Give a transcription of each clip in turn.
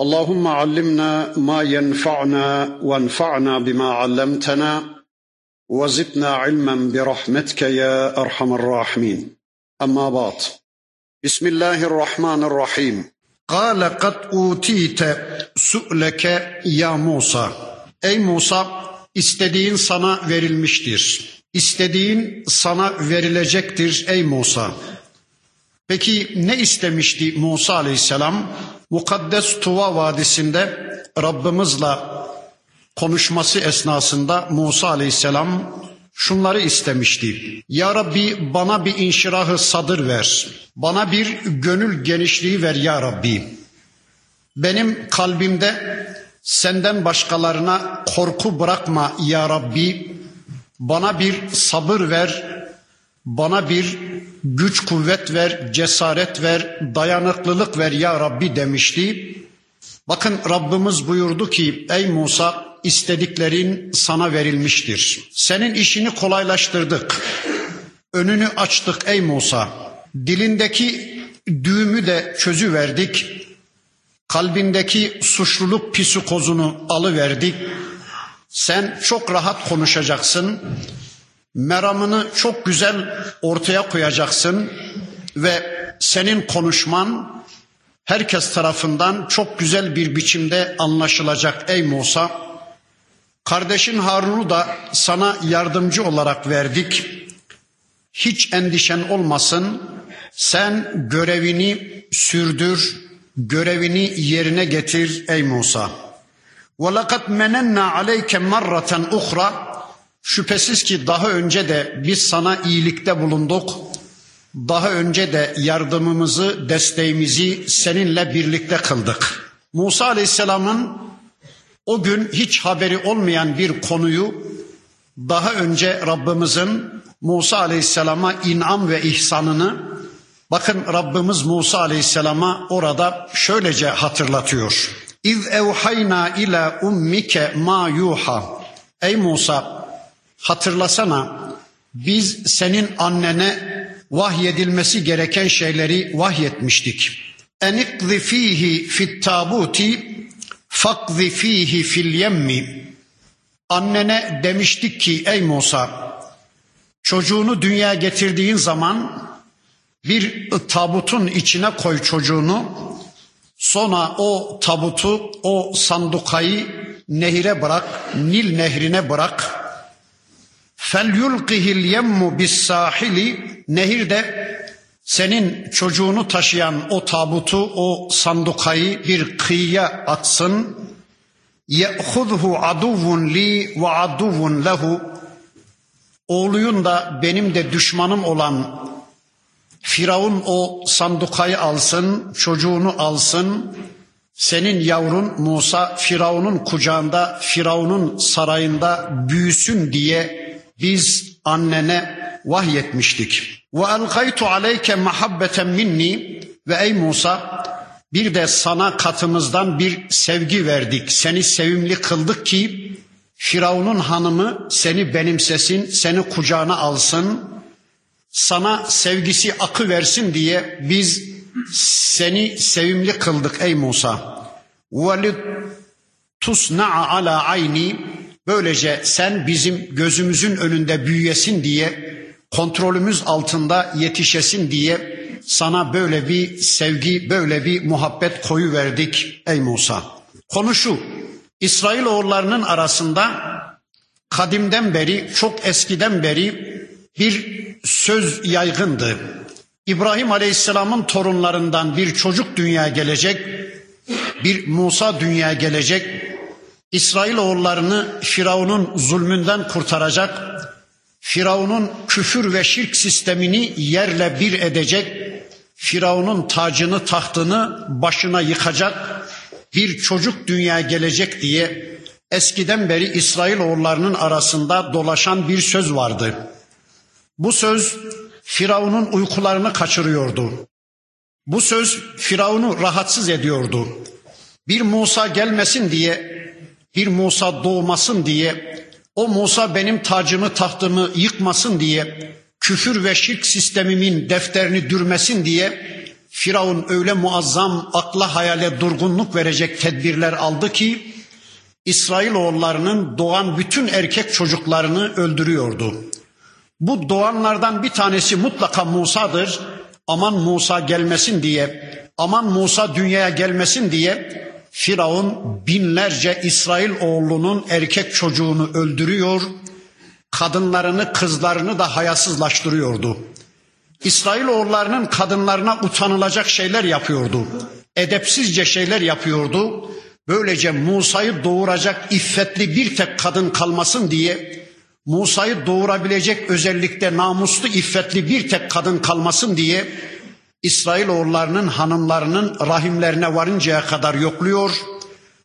اللهم علمنا ما ينفعنا وانفعنا بما علمتنا وزدنا علما برحمتك يا ارحم الراحمين اما بعد بسم الله الرحمن الرحيم قال قد اوتيت سؤلك يا موسى ey Musa istediğin sana verilmiştir istediğin sana verilecektir ey Musa peki ne istemişti Musa aleyhisselam Mukaddes Tuva Vadisi'nde Rabbimizle konuşması esnasında Musa Aleyhisselam şunları istemişti. Ya Rabbi bana bir inşirahı sadır ver. Bana bir gönül genişliği ver ya Rabbi. Benim kalbimde senden başkalarına korku bırakma ya Rabbi. Bana bir sabır ver. Bana bir güç kuvvet ver, cesaret ver, dayanıklılık ver ya Rabbi demişti. Bakın Rabbimiz buyurdu ki ey Musa istediklerin sana verilmiştir. Senin işini kolaylaştırdık. Önünü açtık ey Musa. Dilindeki düğümü de çözüverdik. Kalbindeki suçluluk psikozunu alıverdik. Sen çok rahat konuşacaksın meramını çok güzel ortaya koyacaksın ve senin konuşman herkes tarafından çok güzel bir biçimde anlaşılacak ey Musa. Kardeşin Harun'u da sana yardımcı olarak verdik. Hiç endişen olmasın. Sen görevini sürdür, görevini yerine getir ey Musa. وَلَقَدْ مَنَنَّا عَلَيْكَ مَرَّةً اُخْرَى Şüphesiz ki daha önce de biz sana iyilikte bulunduk. Daha önce de yardımımızı, desteğimizi seninle birlikte kıldık. Musa Aleyhisselam'ın o gün hiç haberi olmayan bir konuyu daha önce Rabbimizin Musa Aleyhisselam'a inam ve ihsanını bakın Rabbimiz Musa Aleyhisselam'a orada şöylece hatırlatıyor. İz evhayna ila ummike ma yuha. Ey Musa Hatırlasana biz senin annene vahyedilmesi gereken şeyleri vahyetmiştik. Enikzi fihi fit tabuti fakzi fihi fil yemmi. Annene demiştik ki ey Musa çocuğunu dünyaya getirdiğin zaman bir tabutun içine koy çocuğunu. Sonra o tabutu, o sandukayı nehire bırak, Nil nehrine bırak. Fel yulqihil yemmu bis sahili nehirde senin çocuğunu taşıyan o tabutu, o sandukayı bir kıyıya atsın. Ye'khudhu aduvun li ve aduvun lehu. Oğluyun da benim de düşmanım olan Firavun o sandukayı alsın, çocuğunu alsın. Senin yavrun Musa Firavun'un kucağında, Firavun'un sarayında büyüsün diye biz annene vahyetmiştik. Ve elgaytu aleyke mahabbeten minni ve ey Musa bir de sana katımızdan bir sevgi verdik. Seni sevimli kıldık ki Firavun'un hanımı seni benimsesin, seni kucağına alsın. Sana sevgisi akı versin diye biz seni sevimli kıldık ey Musa. Ve tusna'a ala ayni Böylece sen bizim gözümüzün önünde büyüyesin diye, kontrolümüz altında yetişesin diye sana böyle bir sevgi, böyle bir muhabbet koyu verdik ey Musa. Konu şu, İsrail oğullarının arasında kadimden beri, çok eskiden beri bir söz yaygındı. İbrahim Aleyhisselam'ın torunlarından bir çocuk dünyaya gelecek, bir Musa dünyaya gelecek, İsrail oğullarını Firavun'un zulmünden kurtaracak, Firavun'un küfür ve şirk sistemini yerle bir edecek, Firavun'un tacını tahtını başına yıkacak bir çocuk dünyaya gelecek diye eskiden beri İsrailoğullarının arasında dolaşan bir söz vardı. Bu söz Firavun'un uykularını kaçırıyordu. Bu söz Firavun'u rahatsız ediyordu. Bir Musa gelmesin diye, bir Musa doğmasın diye, o Musa benim tacımı tahtımı yıkmasın diye, küfür ve şirk sistemimin defterini dürmesin diye Firavun öyle muazzam akla hayale durgunluk verecek tedbirler aldı ki İsrailoğullarının doğan bütün erkek çocuklarını öldürüyordu. Bu doğanlardan bir tanesi mutlaka Musa'dır. Aman Musa gelmesin diye, aman Musa dünyaya gelmesin diye Firavun binlerce İsrail oğlunun erkek çocuğunu öldürüyor, kadınlarını, kızlarını da hayasızlaştırıyordu. İsrail oğullarının kadınlarına utanılacak şeyler yapıyordu. Edepsizce şeyler yapıyordu. Böylece Musa'yı doğuracak iffetli bir tek kadın kalmasın diye Musa'yı doğurabilecek özellikle namuslu iffetli bir tek kadın kalmasın diye İsrail oğullarının hanımlarının rahimlerine varıncaya kadar yokluyor.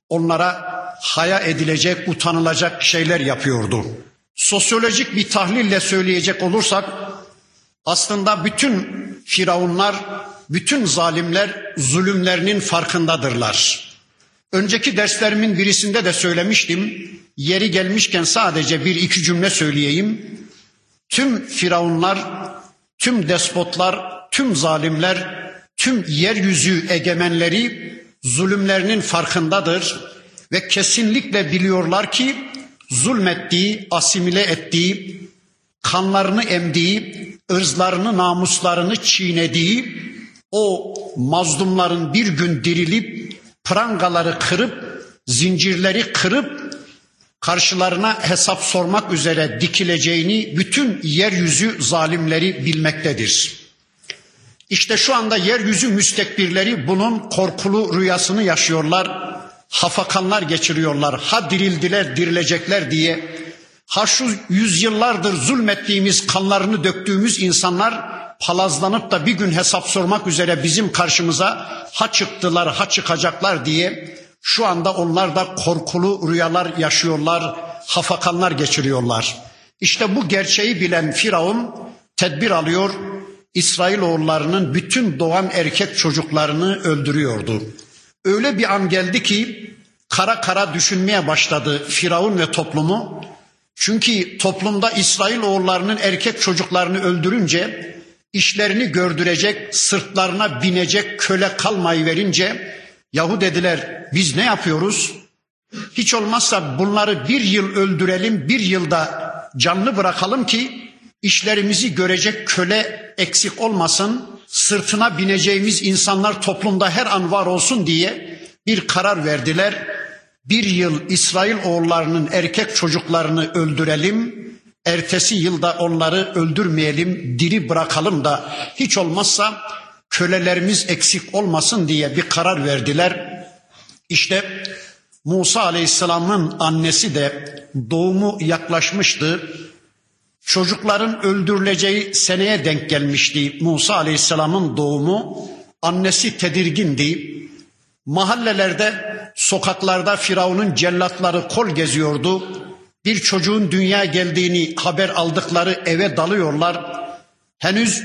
Onlara haya edilecek, utanılacak şeyler yapıyordu. Sosyolojik bir tahlille söyleyecek olursak aslında bütün firavunlar, bütün zalimler zulümlerinin farkındadırlar. Önceki derslerimin birisinde de söylemiştim. Yeri gelmişken sadece bir iki cümle söyleyeyim. Tüm firavunlar, tüm despotlar, tüm zalimler, tüm yeryüzü egemenleri zulümlerinin farkındadır ve kesinlikle biliyorlar ki zulmettiği, asimile ettiği, kanlarını emdiği, ırzlarını, namuslarını çiğnediği o mazlumların bir gün dirilip prangaları kırıp, zincirleri kırıp karşılarına hesap sormak üzere dikileceğini bütün yeryüzü zalimleri bilmektedir. İşte şu anda yeryüzü müstekbirleri bunun korkulu rüyasını yaşıyorlar. Hafakanlar geçiriyorlar. Ha dirildiler, dirilecekler diye Ha şu yüzyıllardır zulmettiğimiz, kanlarını döktüğümüz insanlar palazlanıp da bir gün hesap sormak üzere bizim karşımıza ha çıktılar, ha çıkacaklar diye şu anda onlar da korkulu rüyalar yaşıyorlar, hafakanlar geçiriyorlar. İşte bu gerçeği bilen Firavun tedbir alıyor, İsrailoğullarının bütün doğan erkek çocuklarını öldürüyordu. Öyle bir an geldi ki kara kara düşünmeye başladı Firavun ve toplumu. Çünkü toplumda İsrail oğullarının erkek çocuklarını öldürünce işlerini gördürecek, sırtlarına binecek köle kalmayı verince Yahu dediler biz ne yapıyoruz? Hiç olmazsa bunları bir yıl öldürelim, bir yılda canlı bırakalım ki işlerimizi görecek köle eksik olmasın, sırtına bineceğimiz insanlar toplumda her an var olsun diye bir karar verdiler bir yıl İsrail oğullarının erkek çocuklarını öldürelim, ertesi yılda onları öldürmeyelim, diri bırakalım da hiç olmazsa kölelerimiz eksik olmasın diye bir karar verdiler. İşte Musa Aleyhisselam'ın annesi de doğumu yaklaşmıştı. Çocukların öldürüleceği seneye denk gelmişti Musa Aleyhisselam'ın doğumu. Annesi tedirgindi. Mahallelerde Sokaklarda Firavun'un cellatları kol geziyordu. Bir çocuğun dünya geldiğini haber aldıkları eve dalıyorlar. Henüz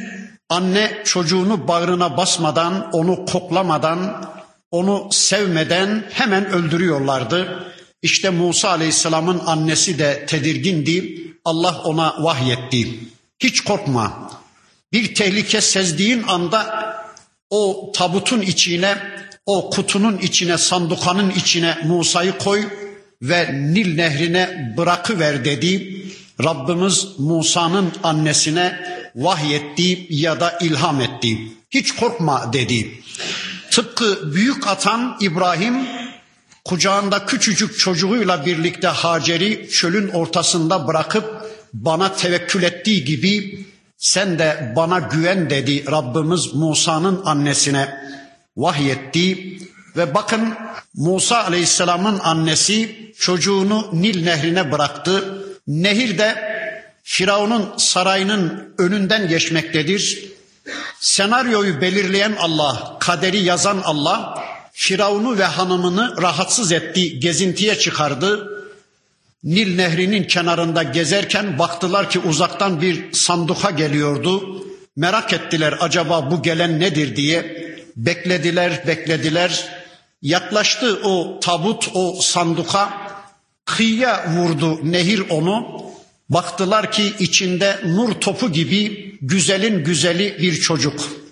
anne çocuğunu bağrına basmadan, onu koklamadan, onu sevmeden hemen öldürüyorlardı. İşte Musa Aleyhisselam'ın annesi de tedirgindi. Allah ona vahyetti. Hiç korkma. Bir tehlike sezdiğin anda o tabutun içine o kutunun içine, sandukanın içine Musa'yı koy ve Nil nehrine bırakıver dedi. Rabbimiz Musa'nın annesine vahyetti ya da ilham etti. Hiç korkma dedi. Tıpkı büyük atan İbrahim kucağında küçücük çocuğuyla birlikte Hacer'i çölün ortasında bırakıp bana tevekkül ettiği gibi sen de bana güven dedi Rabbimiz Musa'nın annesine vahyetti ve bakın Musa Aleyhisselam'ın annesi çocuğunu Nil nehrine bıraktı. Nehir de Firavun'un sarayının önünden geçmektedir. Senaryoyu belirleyen Allah, kaderi yazan Allah, Firavun'u ve hanımını rahatsız etti, gezintiye çıkardı. Nil Nehri'nin kenarında gezerken baktılar ki uzaktan bir sanduka geliyordu. Merak ettiler acaba bu gelen nedir diye. Beklediler, beklediler. Yaklaştı o tabut, o sanduka. Kıyıya vurdu nehir onu. Baktılar ki içinde nur topu gibi güzelin güzeli bir çocuk.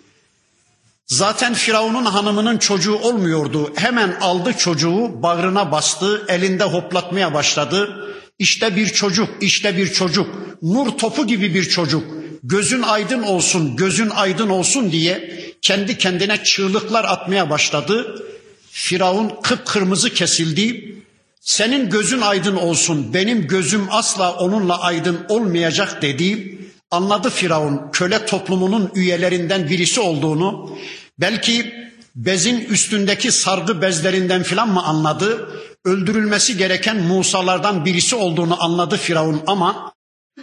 Zaten Firavun'un hanımının çocuğu olmuyordu. Hemen aldı çocuğu, bağrına bastı, elinde hoplatmaya başladı. İşte bir çocuk, işte bir çocuk. Nur topu gibi bir çocuk. Gözün aydın olsun, gözün aydın olsun diye kendi kendine çığlıklar atmaya başladı. Firavun kıpkırmızı kesildi. Senin gözün aydın olsun, benim gözüm asla onunla aydın olmayacak dedi. Anladı Firavun köle toplumunun üyelerinden birisi olduğunu. Belki bezin üstündeki sargı bezlerinden filan mı anladı? Öldürülmesi gereken Musalardan birisi olduğunu anladı Firavun ama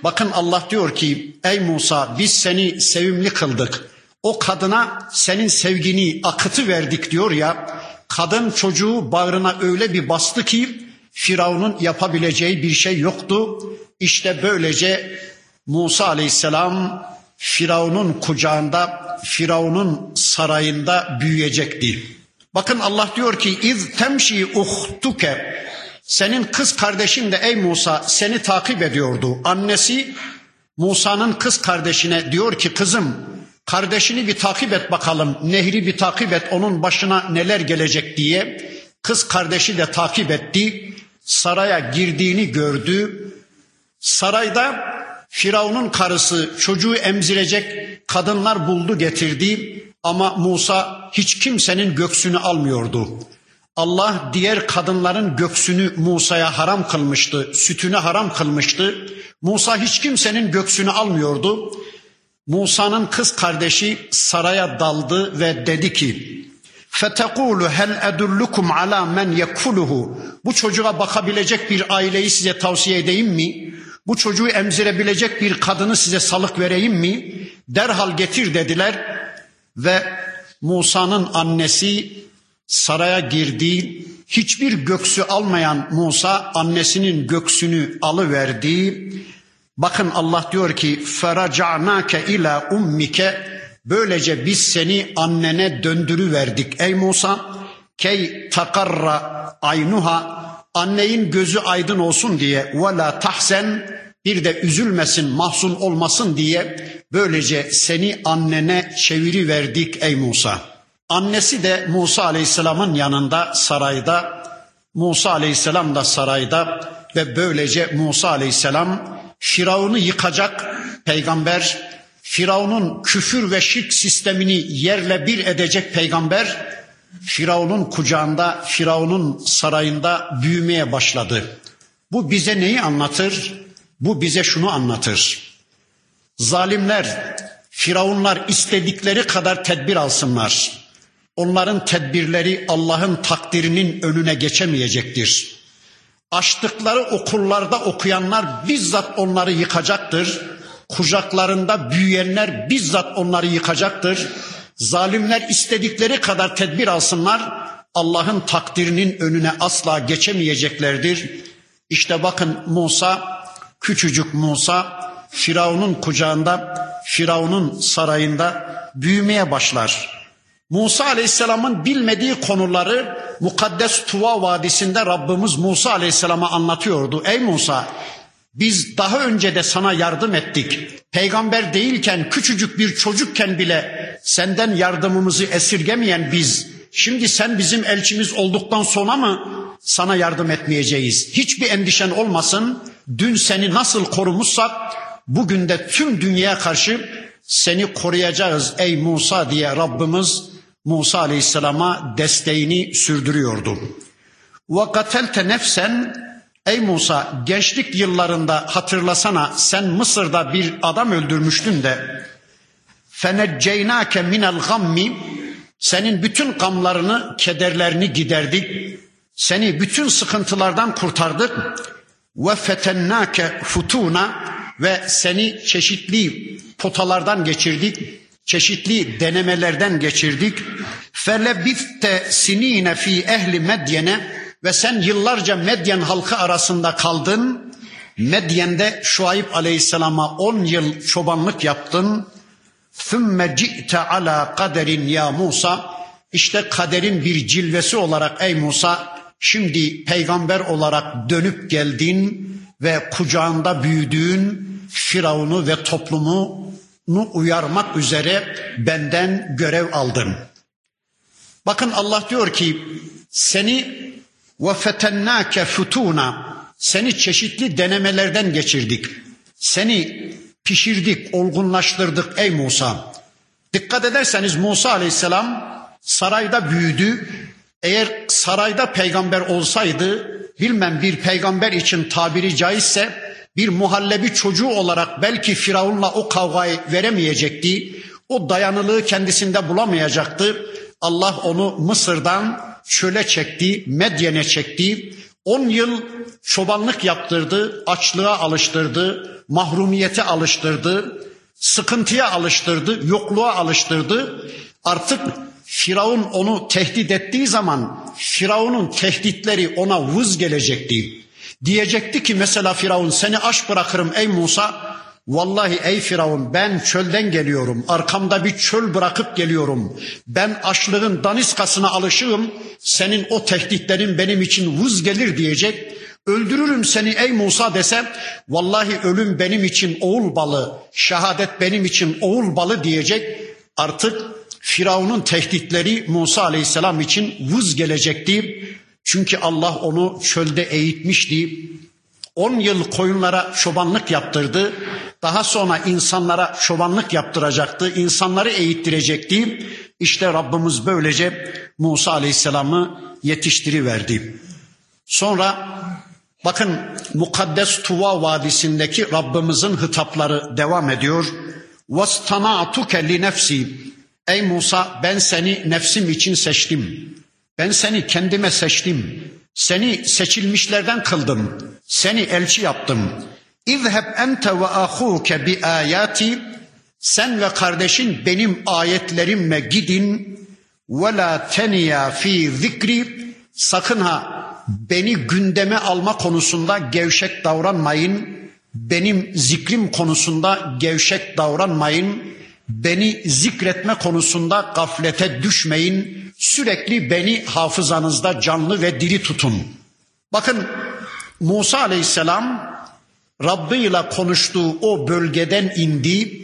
bakın Allah diyor ki ey Musa biz seni sevimli kıldık. O kadına senin sevgini akıtı verdik diyor ya. Kadın çocuğu bağrına öyle bir bastı ki Firavun'un yapabileceği bir şey yoktu. İşte böylece Musa aleyhisselam Firavun'un kucağında, Firavun'un sarayında büyüyecekti. Bakın Allah diyor ki iz temşi uhtuke senin kız kardeşin de ey Musa seni takip ediyordu. Annesi Musa'nın kız kardeşine diyor ki kızım kardeşini bir takip et bakalım. Nehri bir takip et onun başına neler gelecek diye. Kız kardeşi de takip etti. Saraya girdiğini gördü. Sarayda Firavun'un karısı çocuğu emzirecek kadınlar buldu getirdi ama Musa hiç kimsenin göksünü almıyordu. Allah diğer kadınların göksünü Musa'ya haram kılmıştı, sütünü haram kılmıştı. Musa hiç kimsenin göksünü almıyordu. Musa'nın kız kardeşi saraya daldı ve dedi ki: "Fetekulu hel edullukum ala men yekfuluhu." Bu çocuğa bakabilecek bir aileyi size tavsiye edeyim mi? Bu çocuğu emzirebilecek bir kadını size salık vereyim mi? Derhal getir dediler ve Musa'nın annesi saraya girdi. Hiçbir göksü almayan Musa annesinin göksünü alıverdi. Bakın Allah diyor ki feraca'nake ila ummike böylece biz seni annene döndürüverdik ey Musa key takarra aynuha anneyin gözü aydın olsun diye ve la tahsen bir de üzülmesin, mahzun olmasın diye böylece seni annene çeviri verdik ey Musa. Annesi de Musa Aleyhisselam'ın yanında sarayda, Musa Aleyhisselam da sarayda ve böylece Musa Aleyhisselam Firavun'u yıkacak peygamber, Firavun'un küfür ve şirk sistemini yerle bir edecek peygamber, Firavun'un kucağında, Firavun'un sarayında büyümeye başladı. Bu bize neyi anlatır? Bu bize şunu anlatır. Zalimler, firavunlar istedikleri kadar tedbir alsınlar. Onların tedbirleri Allah'ın takdirinin önüne geçemeyecektir. Açtıkları okullarda okuyanlar bizzat onları yıkacaktır. Kucaklarında büyüyenler bizzat onları yıkacaktır. Zalimler istedikleri kadar tedbir alsınlar. Allah'ın takdirinin önüne asla geçemeyeceklerdir. İşte bakın Musa Küçücük Musa Firavun'un kucağında, Firavun'un sarayında büyümeye başlar. Musa Aleyhisselam'ın bilmediği konuları Mukaddes Tuva Vadisi'nde Rabbimiz Musa Aleyhisselam'a anlatıyordu. Ey Musa biz daha önce de sana yardım ettik. Peygamber değilken küçücük bir çocukken bile senden yardımımızı esirgemeyen biz şimdi sen bizim elçimiz olduktan sonra mı sana yardım etmeyeceğiz? Hiçbir endişen olmasın. Dün seni nasıl korumuşsak bugün de tüm dünyaya karşı seni koruyacağız ey Musa diye Rabbimiz Musa Aleyhisselam'a desteğini sürdürüyordu. Ve katelte nefsen ey Musa gençlik yıllarında hatırlasana sen Mısır'da bir adam öldürmüştün de fenecceynake minel gammi senin bütün gamlarını, kederlerini giderdik. Seni bütün sıkıntılardan kurtardık ve fetennake futuna ve seni çeşitli potalardan geçirdik, çeşitli denemelerden geçirdik. Felebifte sinine fi ehli Medyene ve sen yıllarca Medyen halkı arasında kaldın. Medyen'de Şuayb Aleyhisselam'a 10 yıl çobanlık yaptın. Thumma ci'te ala kaderin ya Musa. İşte kaderin bir cilvesi olarak ey Musa şimdi peygamber olarak dönüp geldin ve kucağında büyüdüğün Firavun'u ve toplumunu uyarmak üzere benden görev aldın. Bakın Allah diyor ki seni ve fetennake futuna seni çeşitli denemelerden geçirdik. Seni pişirdik, olgunlaştırdık ey Musa. Dikkat ederseniz Musa aleyhisselam sarayda büyüdü. Eğer sarayda peygamber olsaydı bilmem bir peygamber için tabiri caizse bir muhallebi çocuğu olarak belki Firavun'la o kavgayı veremeyecekti. O dayanılığı kendisinde bulamayacaktı. Allah onu Mısır'dan çöle çekti, Medyen'e çekti. On yıl çobanlık yaptırdı, açlığa alıştırdı, mahrumiyete alıştırdı, sıkıntıya alıştırdı, yokluğa alıştırdı. Artık Firavun onu tehdit ettiği zaman Firavun'un tehditleri ona vız gelecekti. Diyecekti ki mesela Firavun seni aç bırakırım ey Musa. Vallahi ey Firavun ben çölden geliyorum. Arkamda bir çöl bırakıp geliyorum. Ben açlığın daniskasına alışığım. Senin o tehditlerin benim için vız gelir diyecek. Öldürürüm seni ey Musa dese vallahi ölüm benim için oğul balı, şehadet benim için oğul balı diyecek. Artık Firavun'un tehditleri Musa aleyhisselam için vız gelecekti. Çünkü Allah onu çölde eğitmişti. On yıl koyunlara çobanlık yaptırdı. Daha sonra insanlara çobanlık yaptıracaktı. İnsanları eğittirecekti. İşte Rabbimiz böylece Musa Aleyhisselam'ı yetiştiriverdi. Sonra bakın Mukaddes Tuva Vadisi'ndeki Rabbimizin hitapları devam ediyor. وَاسْتَنَعْتُكَ لِنَفْسِي Ey Musa ben seni nefsim için seçtim. Ben seni kendime seçtim. Seni seçilmişlerden kıldım. Seni elçi yaptım. İzheb ente ve ahuke bi ayati. Sen ve kardeşin benim ayetlerimle gidin. Ve la teniya fi zikri. Sakın ha beni gündeme alma konusunda gevşek davranmayın. Benim zikrim konusunda gevşek davranmayın. Beni zikretme konusunda gaflete düşmeyin. Sürekli beni hafızanızda canlı ve diri tutun. Bakın Musa aleyhisselam Rabbi ile konuştuğu o bölgeden indi.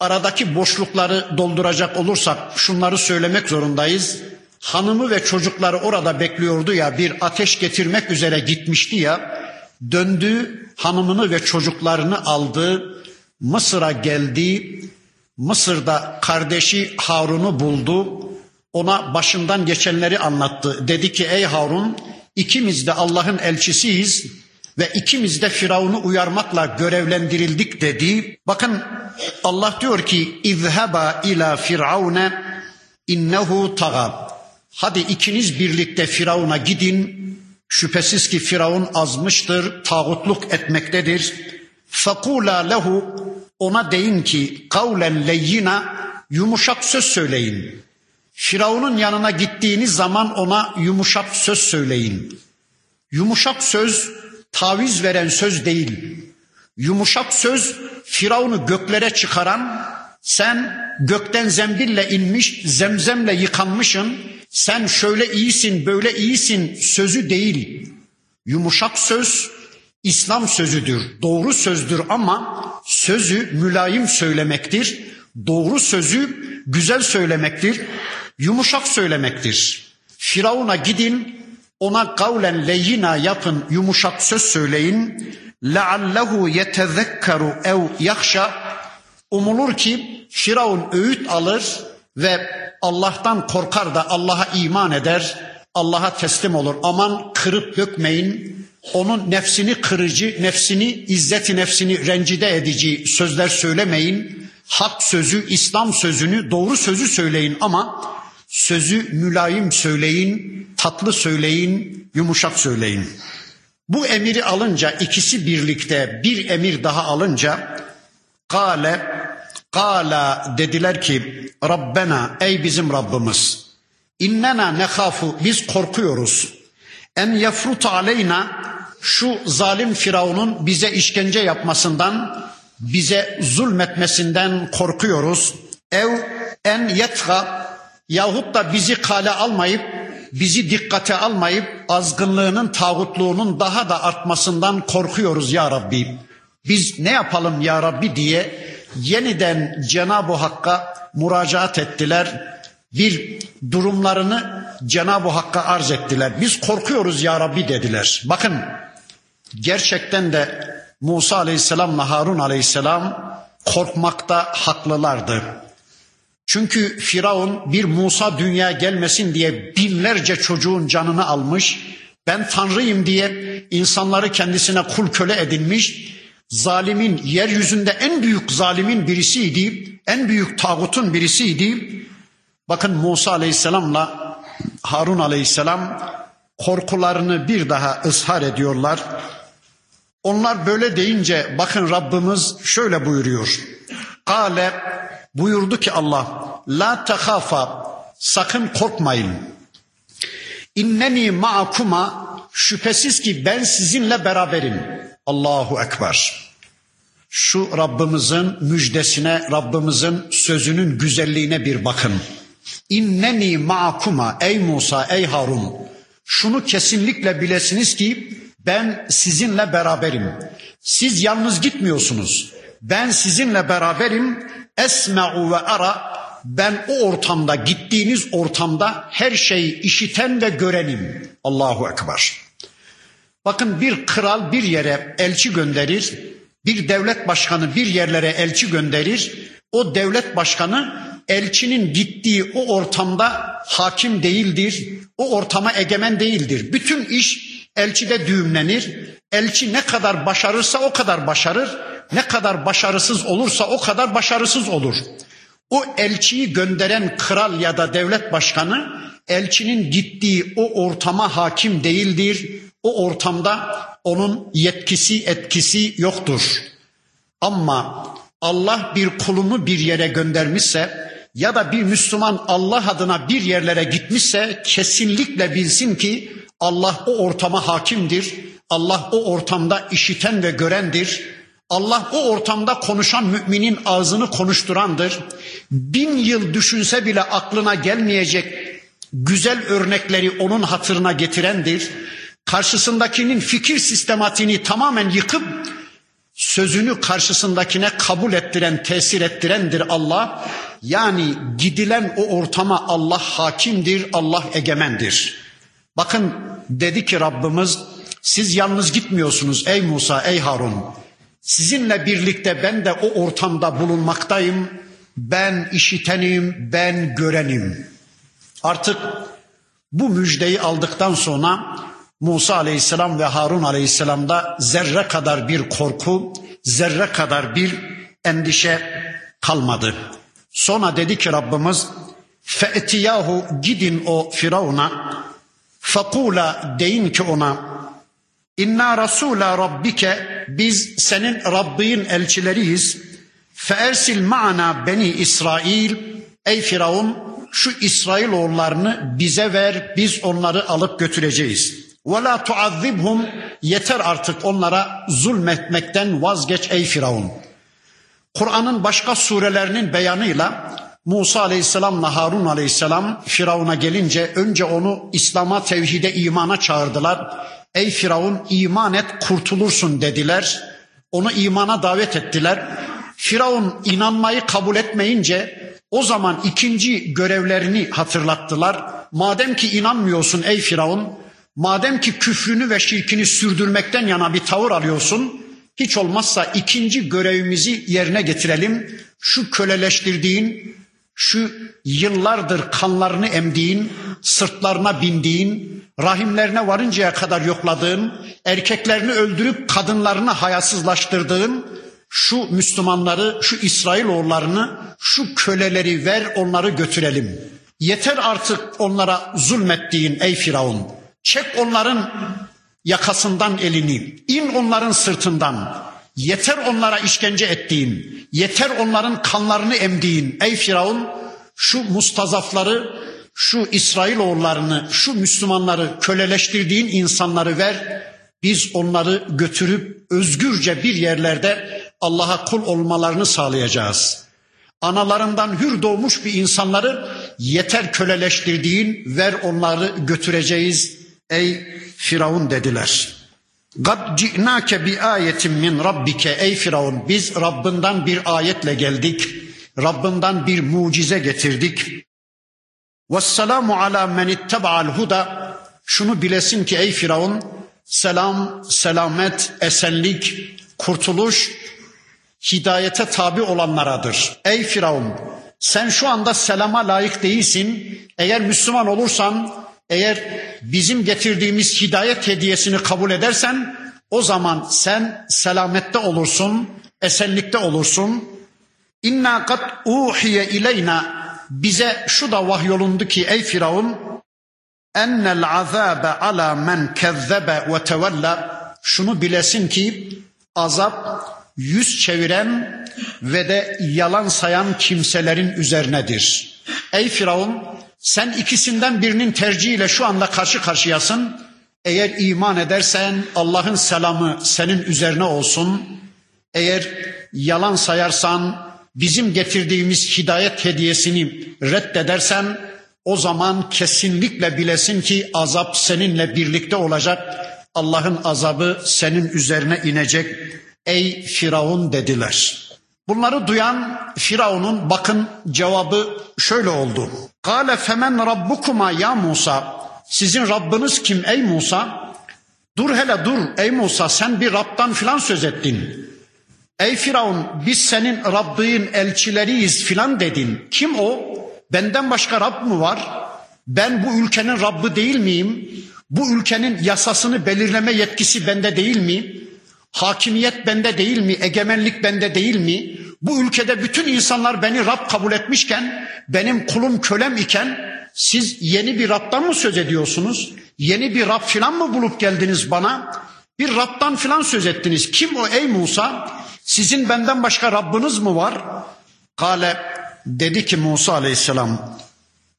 Aradaki boşlukları dolduracak olursak şunları söylemek zorundayız. Hanımı ve çocukları orada bekliyordu ya bir ateş getirmek üzere gitmişti ya. Döndü hanımını ve çocuklarını aldı. Mısır'a geldi. Mısır'da kardeşi Harun'u buldu ona başından geçenleri anlattı. Dedi ki ey Harun ikimiz de Allah'ın elçisiyiz ve ikimiz de Firavun'u uyarmakla görevlendirildik dedi. Bakın Allah diyor ki izheba ila firavune innehu taga. Hadi ikiniz birlikte Firavun'a gidin. Şüphesiz ki Firavun azmıştır, tağutluk etmektedir. Fakula lehu ona deyin ki kavlen leyyina yumuşak söz söyleyin. Firavun'un yanına gittiğiniz zaman ona yumuşak söz söyleyin. Yumuşak söz taviz veren söz değil. Yumuşak söz Firavun'u göklere çıkaran, sen gökten zembille inmiş, zemzemle yıkanmışın, sen şöyle iyisin, böyle iyisin sözü değil. Yumuşak söz İslam sözüdür, doğru sözdür ama sözü mülayim söylemektir. Doğru sözü güzel söylemektir yumuşak söylemektir. Firavun'a gidin, ona kavlen leyina yapın, yumuşak söz söyleyin. لَعَلَّهُ يَتَذَكَّرُ ev yakşa. Umulur ki Firavun öğüt alır ve Allah'tan korkar da Allah'a iman eder, Allah'a teslim olur. Aman kırıp dökmeyin, onun nefsini kırıcı, nefsini, izzeti nefsini rencide edici sözler söylemeyin. Hak sözü, İslam sözünü, doğru sözü söyleyin ama Sözü mülayim söyleyin, tatlı söyleyin, yumuşak söyleyin. Bu emiri alınca ikisi birlikte bir emir daha alınca kale kala dediler ki Rabbena ey bizim Rabbimiz innena nekhafu biz korkuyoruz en yefrut aleyna şu zalim Firavun'un bize işkence yapmasından, bize zulmetmesinden korkuyoruz. Ev en yetga yahut da bizi kale almayıp, bizi dikkate almayıp azgınlığının, tağutluğunun daha da artmasından korkuyoruz ya Rabbi. Biz ne yapalım ya Rabbi diye yeniden Cenab-ı Hakk'a müracaat ettiler. Bir durumlarını Cenab-ı Hakk'a arz ettiler. Biz korkuyoruz ya Rabbi dediler. Bakın gerçekten de Musa aleyhisselamla Harun aleyhisselam korkmakta haklılardı. Çünkü Firavun bir Musa dünya gelmesin diye binlerce çocuğun canını almış. Ben tanrıyım diye insanları kendisine kul köle edinmiş. Zalimin yeryüzünde en büyük zalimin birisiydi. En büyük tağutun birisiydi. Bakın Musa aleyhisselamla Harun aleyhisselam korkularını bir daha ısrar ediyorlar. Onlar böyle deyince bakın Rabbimiz şöyle buyuruyor. Kale buyurdu ki Allah la tehafa sakın korkmayın. İnneni ma'akuma şüphesiz ki ben sizinle beraberim. Allahu Ekber. Şu Rabbimizin müjdesine, Rabbimizin sözünün güzelliğine bir bakın. İnneni ma'akuma ey Musa ey Harun. Şunu kesinlikle bilesiniz ki ben sizinle beraberim. Siz yalnız gitmiyorsunuz. Ben sizinle beraberim. Esme'u ve ara. Ben o ortamda, gittiğiniz ortamda her şeyi işiten ve görenim. Allahu Ekber. Bakın bir kral bir yere elçi gönderir. Bir devlet başkanı bir yerlere elçi gönderir. O devlet başkanı elçinin gittiği o ortamda hakim değildir. O ortama egemen değildir. Bütün iş elçide düğümlenir. Elçi ne kadar başarırsa o kadar başarır. Ne kadar başarısız olursa o kadar başarısız olur. O elçiyi gönderen kral ya da devlet başkanı elçinin gittiği o ortama hakim değildir. O ortamda onun yetkisi etkisi yoktur. Ama Allah bir kulunu bir yere göndermişse ya da bir Müslüman Allah adına bir yerlere gitmişse kesinlikle bilsin ki Allah o ortama hakimdir. Allah o ortamda işiten ve görendir. Allah o ortamda konuşan müminin ağzını konuşturandır. Bin yıl düşünse bile aklına gelmeyecek güzel örnekleri onun hatırına getirendir. Karşısındakinin fikir sistematiğini tamamen yıkıp sözünü karşısındakine kabul ettiren, tesir ettirendir Allah. Yani gidilen o ortama Allah hakimdir, Allah egemendir. Bakın dedi ki Rabbimiz siz yalnız gitmiyorsunuz ey Musa, ey Harun. Sizinle birlikte ben de o ortamda bulunmaktayım. Ben işitenim, ben görenim. Artık bu müjdeyi aldıktan sonra Musa aleyhisselam ve Harun aleyhisselamda zerre kadar bir korku, zerre kadar bir endişe kalmadı. Sonra dedi ki Rabbimiz fe'tiyahu gidin o Firavun'a fakula deyin ki ona inna rasula rabbike biz senin Rabbin elçileriyiz feersil ma'ana beni İsrail ey Firavun şu İsrail oğullarını bize ver biz onları alıp götüreceğiz. Ve la tuazzibhum yeter artık onlara zulmetmekten vazgeç ey Firavun. Kur'an'ın başka surelerinin beyanıyla Musa aleyhisselamla Harun aleyhisselam Firavun'a gelince önce onu İslam'a, tevhide, imana çağırdılar. Ey Firavun iman et kurtulursun dediler. Onu imana davet ettiler. Firavun inanmayı kabul etmeyince o zaman ikinci görevlerini hatırlattılar. Madem ki inanmıyorsun ey Firavun, madem ki küfrünü ve şirkini sürdürmekten yana bir tavır alıyorsun, hiç olmazsa ikinci görevimizi yerine getirelim. Şu köleleştirdiğin, şu yıllardır kanlarını emdiğin, sırtlarına bindiğin, rahimlerine varıncaya kadar yokladığın, erkeklerini öldürüp kadınlarını hayasızlaştırdığın, şu Müslümanları, şu İsrailoğullarını, şu köleleri ver onları götürelim. Yeter artık onlara zulmettiğin ey Firavun. Çek onların yakasından elini, in onların sırtından. Yeter onlara işkence ettiğin, yeter onların kanlarını emdiğin ey Firavun şu mustazafları, şu İsrailoğullarını, şu Müslümanları köleleştirdiğin insanları ver. Biz onları götürüp özgürce bir yerlerde Allah'a kul olmalarını sağlayacağız. Analarından hür doğmuş bir insanları yeter köleleştirdiğin ver onları götüreceğiz ey Firavun dediler. Gad ci'nake bi ayetin min rabbike ey Firavun biz Rabbinden bir ayetle geldik. Rabbinden bir mucize getirdik. Vesselamu ala men ittaba'al huda. Şunu bilesin ki ey Firavun selam, selamet, esenlik, kurtuluş hidayete tabi olanlaradır. Ey Firavun sen şu anda selama layık değilsin. Eğer Müslüman olursan, eğer bizim getirdiğimiz hidayet hediyesini kabul edersen o zaman sen selamette olursun, esenlikte olursun. İnna kat uhiye ileyna bize şu da vahyolundu ki ey Firavun ennel azabe ala men kezzebe ve tevella şunu bilesin ki azap yüz çeviren ve de yalan sayan kimselerin üzerinedir. Ey Firavun sen ikisinden birinin tercihiyle şu anda karşı karşıyasın. Eğer iman edersen Allah'ın selamı senin üzerine olsun. Eğer yalan sayarsan bizim getirdiğimiz hidayet hediyesini reddedersen o zaman kesinlikle bilesin ki azap seninle birlikte olacak. Allah'ın azabı senin üzerine inecek. Ey Firavun dediler. Bunları duyan Firavun'un bakın cevabı şöyle oldu. Kale femen rabbukuma ya Musa. Sizin Rabbiniz kim ey Musa? Dur hele dur ey Musa sen bir Rab'dan filan söz ettin. Ey Firavun biz senin Rabbin elçileriyiz filan dedin. Kim o? Benden başka Rab mı var? Ben bu ülkenin Rabbi değil miyim? Bu ülkenin yasasını belirleme yetkisi bende değil mi? Hakimiyet bende değil mi? Egemenlik bende değil mi? Bu ülkede bütün insanlar beni Rab kabul etmişken, benim kulum kölem iken siz yeni bir Rab'dan mı söz ediyorsunuz? Yeni bir Rab filan mı bulup geldiniz bana? Bir Rab'dan filan söz ettiniz. Kim o ey Musa? Sizin benden başka Rabbiniz mi var? Kale dedi ki Musa aleyhisselam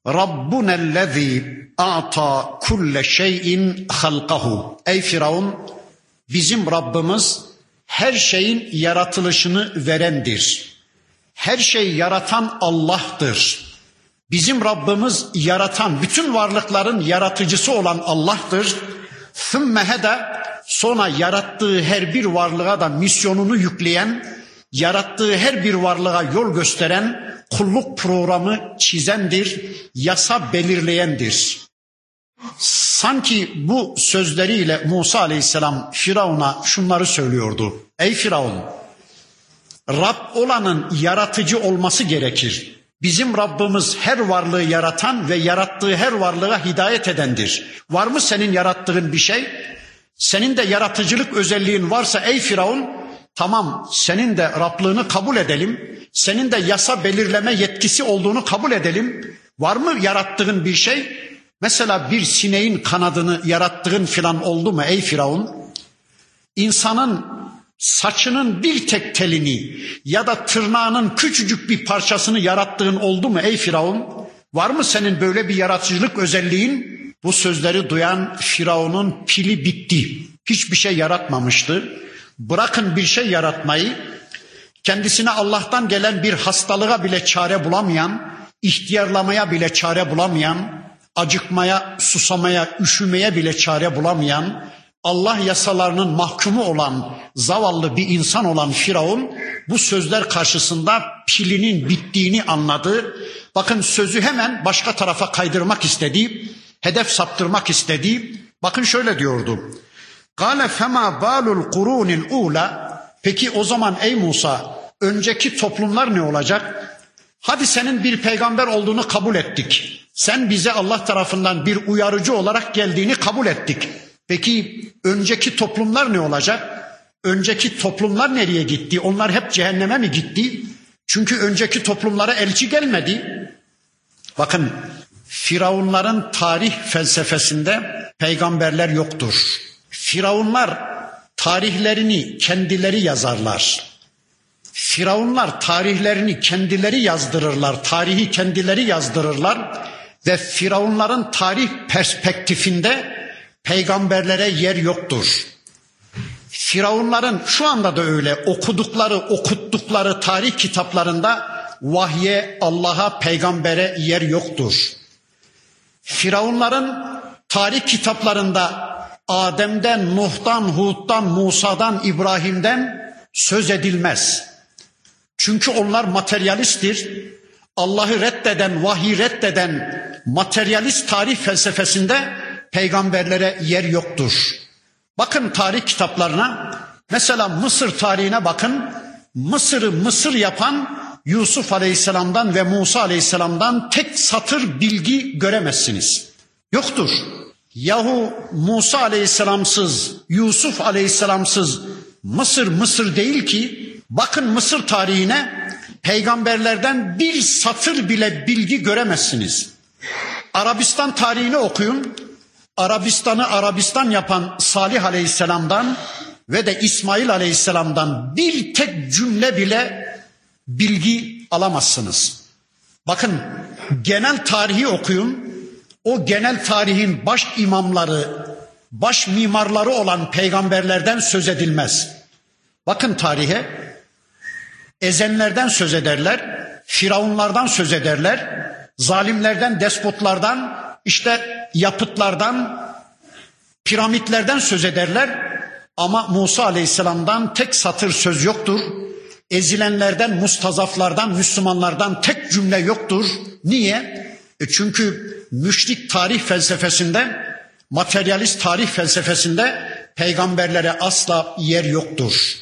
Rabbunellezî a'ta kulle şeyin halkahu. Ey Firavun bizim Rabbimiz her şeyin yaratılışını verendir. Her şeyi yaratan Allah'tır. Bizim Rabbimiz yaratan, bütün varlıkların yaratıcısı olan Allah'tır. Sümme hede sonra yarattığı her bir varlığa da misyonunu yükleyen, yarattığı her bir varlığa yol gösteren, kulluk programı çizendir, yasa belirleyendir. Sanki bu sözleriyle Musa aleyhisselam Firavun'a şunları söylüyordu. Ey Firavun, Rab olanın yaratıcı olması gerekir. Bizim Rabbimiz her varlığı yaratan ve yarattığı her varlığa hidayet edendir. Var mı senin yarattığın bir şey? Senin de yaratıcılık özelliğin varsa ey Firavun tamam senin de Rablığını kabul edelim. Senin de yasa belirleme yetkisi olduğunu kabul edelim. Var mı yarattığın bir şey? Mesela bir sineğin kanadını yarattığın filan oldu mu ey Firavun? İnsanın saçının bir tek telini ya da tırnağının küçücük bir parçasını yarattığın oldu mu ey Firavun? Var mı senin böyle bir yaratıcılık özelliğin? Bu sözleri duyan Firavun'un pili bitti. Hiçbir şey yaratmamıştı. Bırakın bir şey yaratmayı, kendisine Allah'tan gelen bir hastalığa bile çare bulamayan, ihtiyarlamaya bile çare bulamayan, acıkmaya, susamaya, üşümeye bile çare bulamayan, Allah yasalarının mahkumu olan zavallı bir insan olan Firavun bu sözler karşısında pilinin bittiğini anladı. Bakın sözü hemen başka tarafa kaydırmak istedi hedef saptırmak istedi. Bakın şöyle diyordu. Kale fema balul kurunil ula. Peki o zaman ey Musa önceki toplumlar ne olacak? Hadi senin bir peygamber olduğunu kabul ettik. Sen bize Allah tarafından bir uyarıcı olarak geldiğini kabul ettik. Peki önceki toplumlar ne olacak? Önceki toplumlar nereye gitti? Onlar hep cehenneme mi gitti? Çünkü önceki toplumlara elçi gelmedi. Bakın Firavunların tarih felsefesinde peygamberler yoktur. Firavunlar tarihlerini kendileri yazarlar. Firavunlar tarihlerini kendileri yazdırırlar, tarihi kendileri yazdırırlar ve firavunların tarih perspektifinde peygamberlere yer yoktur. Firavunların şu anda da öyle okudukları, okuttukları tarih kitaplarında vahye, Allah'a, peygambere yer yoktur. Firavunların tarih kitaplarında Adem'den, Nuh'tan, Hud'dan, Musa'dan, İbrahim'den söz edilmez. Çünkü onlar materyalisttir. Allah'ı reddeden, vahiy reddeden materyalist tarih felsefesinde peygamberlere yer yoktur. Bakın tarih kitaplarına, mesela Mısır tarihine bakın. Mısır'ı Mısır yapan Yusuf Aleyhisselam'dan ve Musa Aleyhisselam'dan tek satır bilgi göremezsiniz. Yoktur. Yahu Musa Aleyhisselamsız, Yusuf Aleyhisselamsız Mısır Mısır değil ki bakın Mısır tarihine peygamberlerden bir satır bile bilgi göremezsiniz. Arabistan tarihini okuyun. Arabistan'ı Arabistan yapan Salih Aleyhisselam'dan ve de İsmail Aleyhisselam'dan bir tek cümle bile bilgi alamazsınız. Bakın genel tarihi okuyun. O genel tarihin baş imamları, baş mimarları olan peygamberlerden söz edilmez. Bakın tarihe ezenlerden söz ederler, firavunlardan söz ederler, zalimlerden, despotlardan, işte yapıtlardan, piramitlerden söz ederler. Ama Musa Aleyhisselam'dan tek satır söz yoktur. Ezilenlerden, mustazaflardan, Müslümanlardan tek cümle yoktur. Niye? E çünkü müşrik tarih felsefesinde, materyalist tarih felsefesinde peygamberlere asla yer yoktur.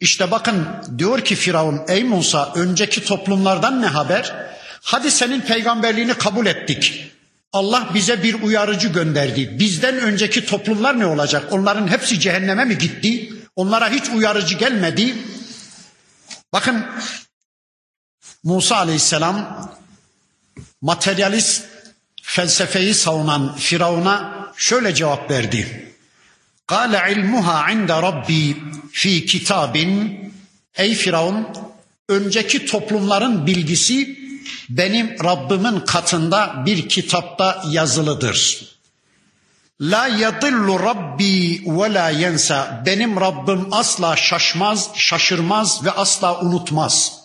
İşte bakın diyor ki Firavun ey Musa önceki toplumlardan ne haber? Hadi senin peygamberliğini kabul ettik. Allah bize bir uyarıcı gönderdi. Bizden önceki toplumlar ne olacak? Onların hepsi cehenneme mi gitti? Onlara hiç uyarıcı gelmedi. Bakın Musa Aleyhisselam materyalist felsefeyi savunan Firavun'a şöyle cevap verdi. Kale ilmuha inde rabbi fi kitabin. Ey Firavun, önceki toplumların bilgisi benim Rabbimin katında bir kitapta yazılıdır. La yadillu rabbi ve la yensa. Benim Rabbim asla şaşmaz, şaşırmaz ve asla unutmaz.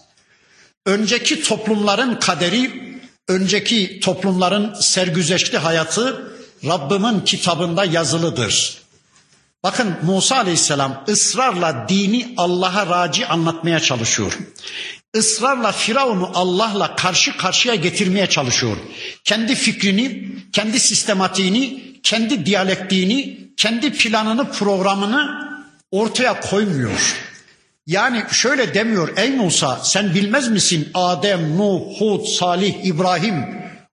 Önceki toplumların kaderi, önceki toplumların sergüzeşli hayatı Rabbimin kitabında yazılıdır. Bakın Musa Aleyhisselam ısrarla dini Allah'a raci anlatmaya çalışıyor. Israrla Firavun'u Allah'la karşı karşıya getirmeye çalışıyor. Kendi fikrini, kendi sistematiğini, kendi diyalektiğini, kendi planını, programını ortaya koymuyor. Yani şöyle demiyor ey Musa sen bilmez misin Adem, Nuh, Hud, Salih, İbrahim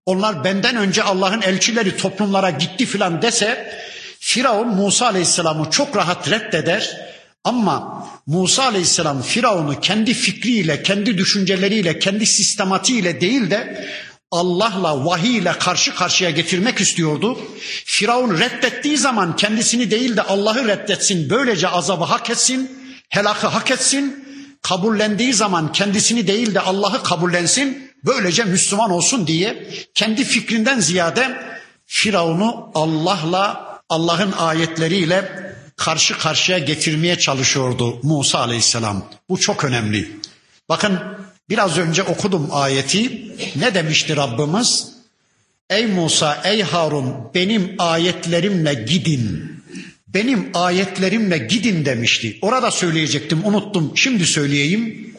onlar benden önce Allah'ın elçileri toplumlara gitti filan dese Firavun Musa Aleyhisselam'ı çok rahat reddeder ama Musa Aleyhisselam Firavun'u kendi fikriyle, kendi düşünceleriyle, kendi sistematiğiyle değil de Allah'la, vahiy ile karşı karşıya getirmek istiyordu. Firavun reddettiği zaman kendisini değil de Allah'ı reddetsin, böylece azabı hak etsin, helakı hak etsin. Kabullendiği zaman kendisini değil de Allah'ı kabullensin, böylece Müslüman olsun diye kendi fikrinden ziyade Firavun'u Allah'la, Allah'ın ayetleriyle karşı karşıya getirmeye çalışıyordu Musa Aleyhisselam. Bu çok önemli. Bakın biraz önce okudum ayeti. Ne demişti Rabbimiz? Ey Musa, ey Harun benim ayetlerimle gidin. Benim ayetlerimle gidin demişti. Orada söyleyecektim, unuttum. Şimdi söyleyeyim.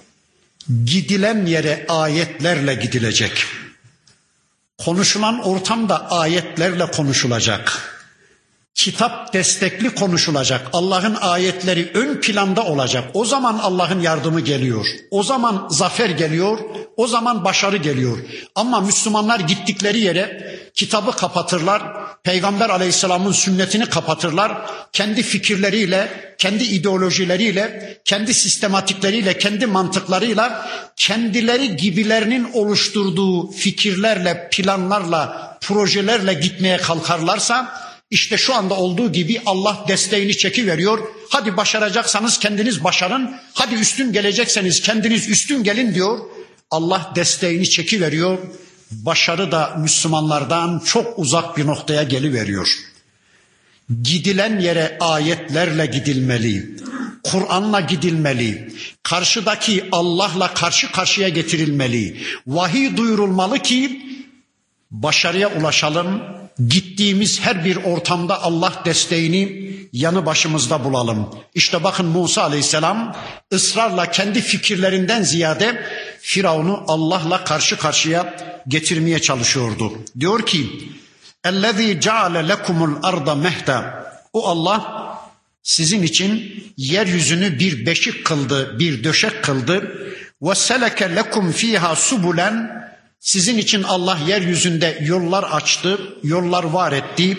Gidilen yere ayetlerle gidilecek. Konuşulan ortamda ayetlerle konuşulacak kitap destekli konuşulacak. Allah'ın ayetleri ön planda olacak. O zaman Allah'ın yardımı geliyor. O zaman zafer geliyor. O zaman başarı geliyor. Ama Müslümanlar gittikleri yere kitabı kapatırlar. Peygamber aleyhisselamın sünnetini kapatırlar. Kendi fikirleriyle, kendi ideolojileriyle, kendi sistematikleriyle, kendi mantıklarıyla, kendileri gibilerinin oluşturduğu fikirlerle, planlarla, projelerle gitmeye kalkarlarsa işte şu anda olduğu gibi Allah desteğini çeki veriyor. Hadi başaracaksanız kendiniz başarın. Hadi üstün gelecekseniz kendiniz üstün gelin diyor. Allah desteğini çeki veriyor. başarı da Müslümanlardan çok uzak bir noktaya geliveriyor. Gidilen yere ayetlerle gidilmeli. Kur'an'la gidilmeli. Karşıdaki Allah'la karşı karşıya getirilmeli. Vahiy duyurulmalı ki başarıya ulaşalım. Gittiğimiz her bir ortamda Allah desteğini yanı başımızda bulalım. İşte bakın Musa Aleyhisselam ısrarla kendi fikirlerinden ziyade Firavun'u Allah'la karşı karşıya getirmeye çalışıyordu. Diyor ki: "Ellezî ceale lekumul arda mehda." O Allah sizin için yeryüzünü bir beşik kıldı, bir döşek kıldı. Ve seleke lekum fiha subulen sizin için Allah yeryüzünde yollar açtı, yollar var etti.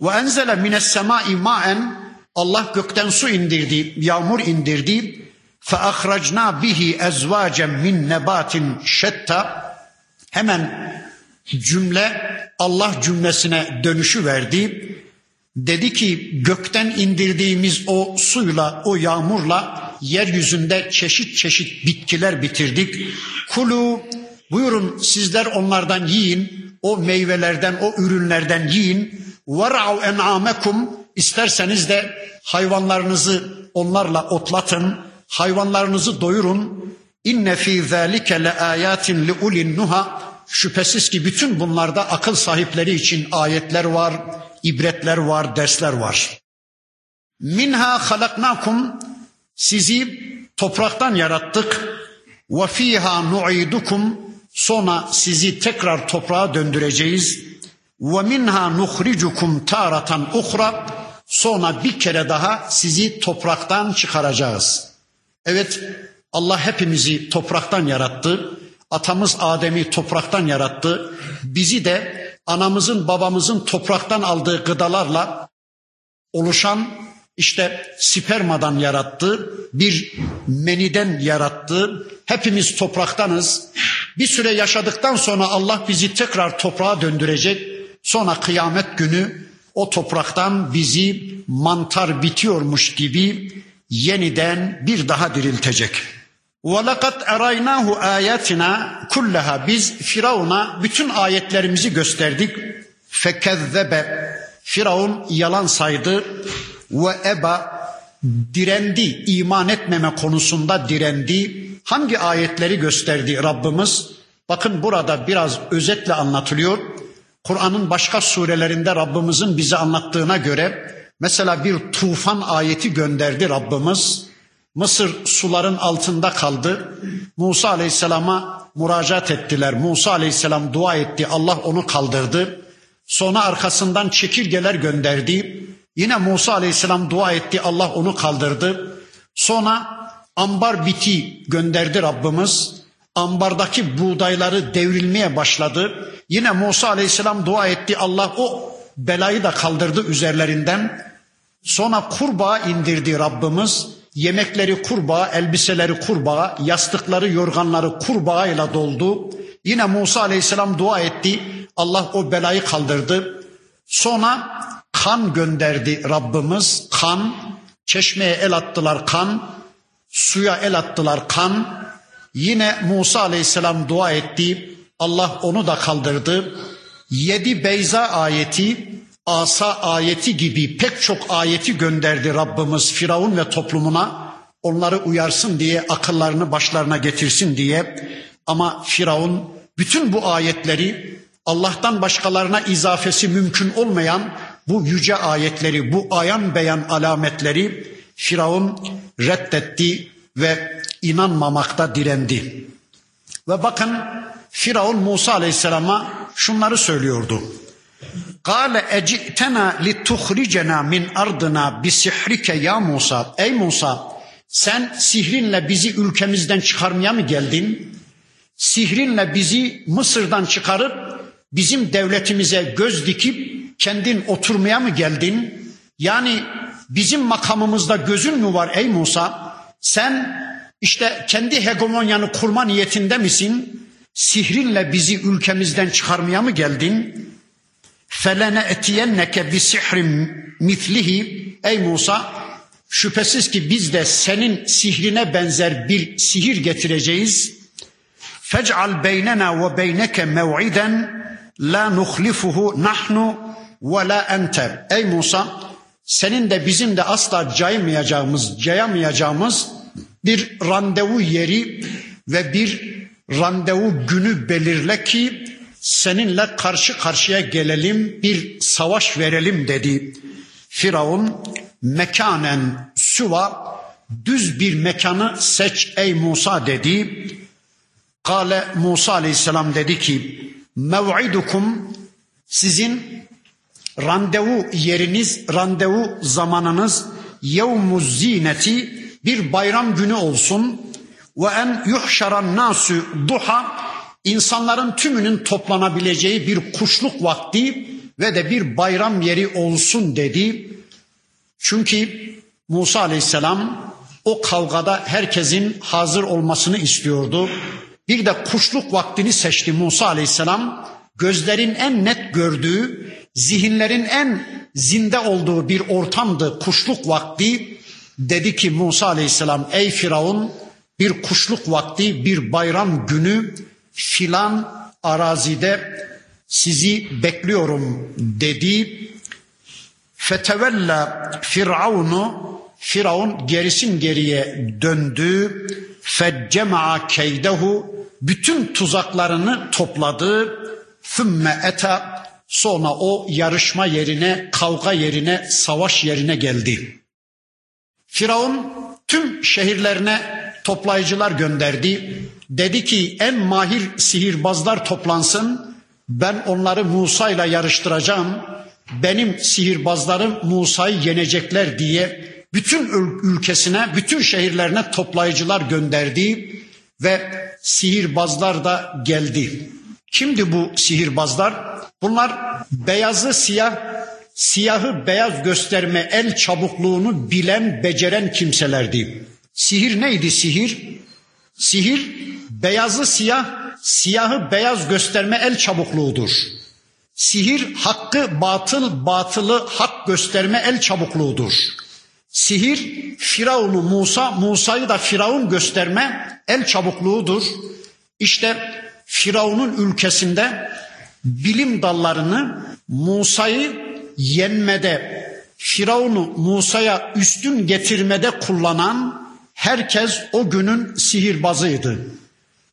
Ve enzele mines semai maen Allah gökten su indirdi, yağmur indirdi. Fe ahracna bihi ezvacen min nebatin şetta. Hemen cümle Allah cümlesine dönüşü verdi. Dedi ki gökten indirdiğimiz o suyla, o yağmurla yeryüzünde çeşit çeşit bitkiler bitirdik. Kulu buyurun sizler onlardan yiyin, o meyvelerden, o ürünlerden yiyin. Verav en'amekum isterseniz de hayvanlarınızı onlarla otlatın, hayvanlarınızı doyurun. İnne fî zâlike le âyâtin li ulin nuha. Şüphesiz ki bütün bunlarda akıl sahipleri için ayetler var, ibretler var, dersler var. Minha halaknakum sizi topraktan yarattık. Ve fiha nu'idukum sonra sizi tekrar toprağa döndüreceğiz. Ve minha nuhricukum taratan uhra sonra bir kere daha sizi topraktan çıkaracağız. Evet Allah hepimizi topraktan yarattı. Atamız Adem'i topraktan yarattı. Bizi de anamızın babamızın topraktan aldığı gıdalarla oluşan işte spermadan yarattı, bir meniden yarattı. Hepimiz topraktanız. Bir süre yaşadıktan sonra Allah bizi tekrar toprağa döndürecek. Sonra kıyamet günü o topraktan bizi mantar bitiyormuş gibi yeniden bir daha diriltecek. وَلَقَدْ اَرَيْنَاهُ آيَاتِنَا كُلَّهَا Biz Firavun'a bütün ayetlerimizi gösterdik. فَكَذَّبَ Firavun yalan saydı ve eba direndi, iman etmeme konusunda direndi. Hangi ayetleri gösterdi Rabbimiz? Bakın burada biraz özetle anlatılıyor. Kur'an'ın başka surelerinde Rabbimizin bize anlattığına göre mesela bir tufan ayeti gönderdi Rabbimiz. Mısır suların altında kaldı. Musa Aleyhisselam'a müracaat ettiler. Musa Aleyhisselam dua etti. Allah onu kaldırdı. Sonra arkasından çekirgeler gönderdi. Yine Musa Aleyhisselam dua etti. Allah onu kaldırdı. Sonra ambar biti gönderdi Rabbimiz. Ambardaki buğdayları devrilmeye başladı. Yine Musa Aleyhisselam dua etti. Allah o belayı da kaldırdı üzerlerinden. Sonra kurbağa indirdi Rabbimiz. Yemekleri kurbağa, elbiseleri kurbağa, yastıkları, yorganları kurbağayla doldu. Yine Musa Aleyhisselam dua etti. Allah o belayı kaldırdı. Sonra kan gönderdi Rabbimiz. Kan, çeşmeye el attılar kan, suya el attılar kan. Yine Musa Aleyhisselam dua etti. Allah onu da kaldırdı. Yedi Beyza ayeti asa ayeti gibi pek çok ayeti gönderdi Rabbimiz Firavun ve toplumuna. Onları uyarsın diye, akıllarını başlarına getirsin diye. Ama Firavun bütün bu ayetleri Allah'tan başkalarına izafesi mümkün olmayan bu yüce ayetleri, bu ayan beyan alametleri Firavun reddetti ve inanmamakta direndi. Ve bakın Firavun Musa Aleyhisselam'a şunları söylüyordu. Kale ecitena lituhricena min ardına bisihrike ya Musa. Ey Musa sen sihrinle bizi ülkemizden çıkarmaya mı geldin? Sihrinle bizi Mısır'dan çıkarıp bizim devletimize göz dikip kendin oturmaya mı geldin? Yani bizim makamımızda gözün mü var ey Musa? Sen işte kendi hegemonyanı kurma niyetinde misin? Sihrinle bizi ülkemizden çıkarmaya mı geldin? felene etiyenneke bi sihrin mitlihi ey Musa şüphesiz ki biz de senin sihrine benzer bir sihir getireceğiz. Fec'al beynena ve beyneke mev'iden la nuhlifuhu nahnu ve la ente. Ey Musa senin de bizim de asla cayamayacağımız, cayamayacağımız bir randevu yeri ve bir randevu günü belirle ki seninle karşı karşıya gelelim, bir savaş verelim dedi. Firavun mekanen suva düz bir mekanı seç ey Musa dedi. Kale Musa aleyhisselam dedi ki mev'idukum sizin randevu yeriniz, randevu zamanınız yevmuz zineti bir bayram günü olsun ve en yuhşaran nasu duha insanların tümünün toplanabileceği bir kuşluk vakti ve de bir bayram yeri olsun dedi. Çünkü Musa aleyhisselam o kavgada herkesin hazır olmasını istiyordu. Bir de kuşluk vaktini seçti Musa aleyhisselam. Gözlerin en net gördüğü, zihinlerin en zinde olduğu bir ortamdı kuşluk vakti. Dedi ki Musa aleyhisselam ey Firavun bir kuşluk vakti, bir bayram günü filan arazide sizi bekliyorum dedi. Fetevella Firavunu Firavun gerisin geriye döndü. Feccema'a keydehu bütün tuzaklarını topladı. Fümme eta sonra o yarışma yerine, kavga yerine, savaş yerine geldi. Firavun tüm şehirlerine toplayıcılar gönderdi. Dedi ki en mahir sihirbazlar toplansın. Ben onları Musa ile yarıştıracağım. Benim sihirbazlarım Musa'yı yenecekler diye bütün ülkesine, bütün şehirlerine toplayıcılar gönderdi ve sihirbazlar da geldi. Kimdi bu sihirbazlar? Bunlar beyazı siyah, siyahı beyaz gösterme el çabukluğunu bilen, beceren kimselerdi. Sihir neydi sihir? Sihir beyazı siyah, siyahı beyaz gösterme el çabukluğudur. Sihir hakkı batıl, batılı hak gösterme el çabukluğudur. Sihir Firavun'u Musa, Musa'yı da Firavun gösterme el çabukluğudur. İşte Firavun'un ülkesinde bilim dallarını Musa'yı yenmede, Firavun'u Musa'ya üstün getirmede kullanan herkes o günün sihirbazıydı.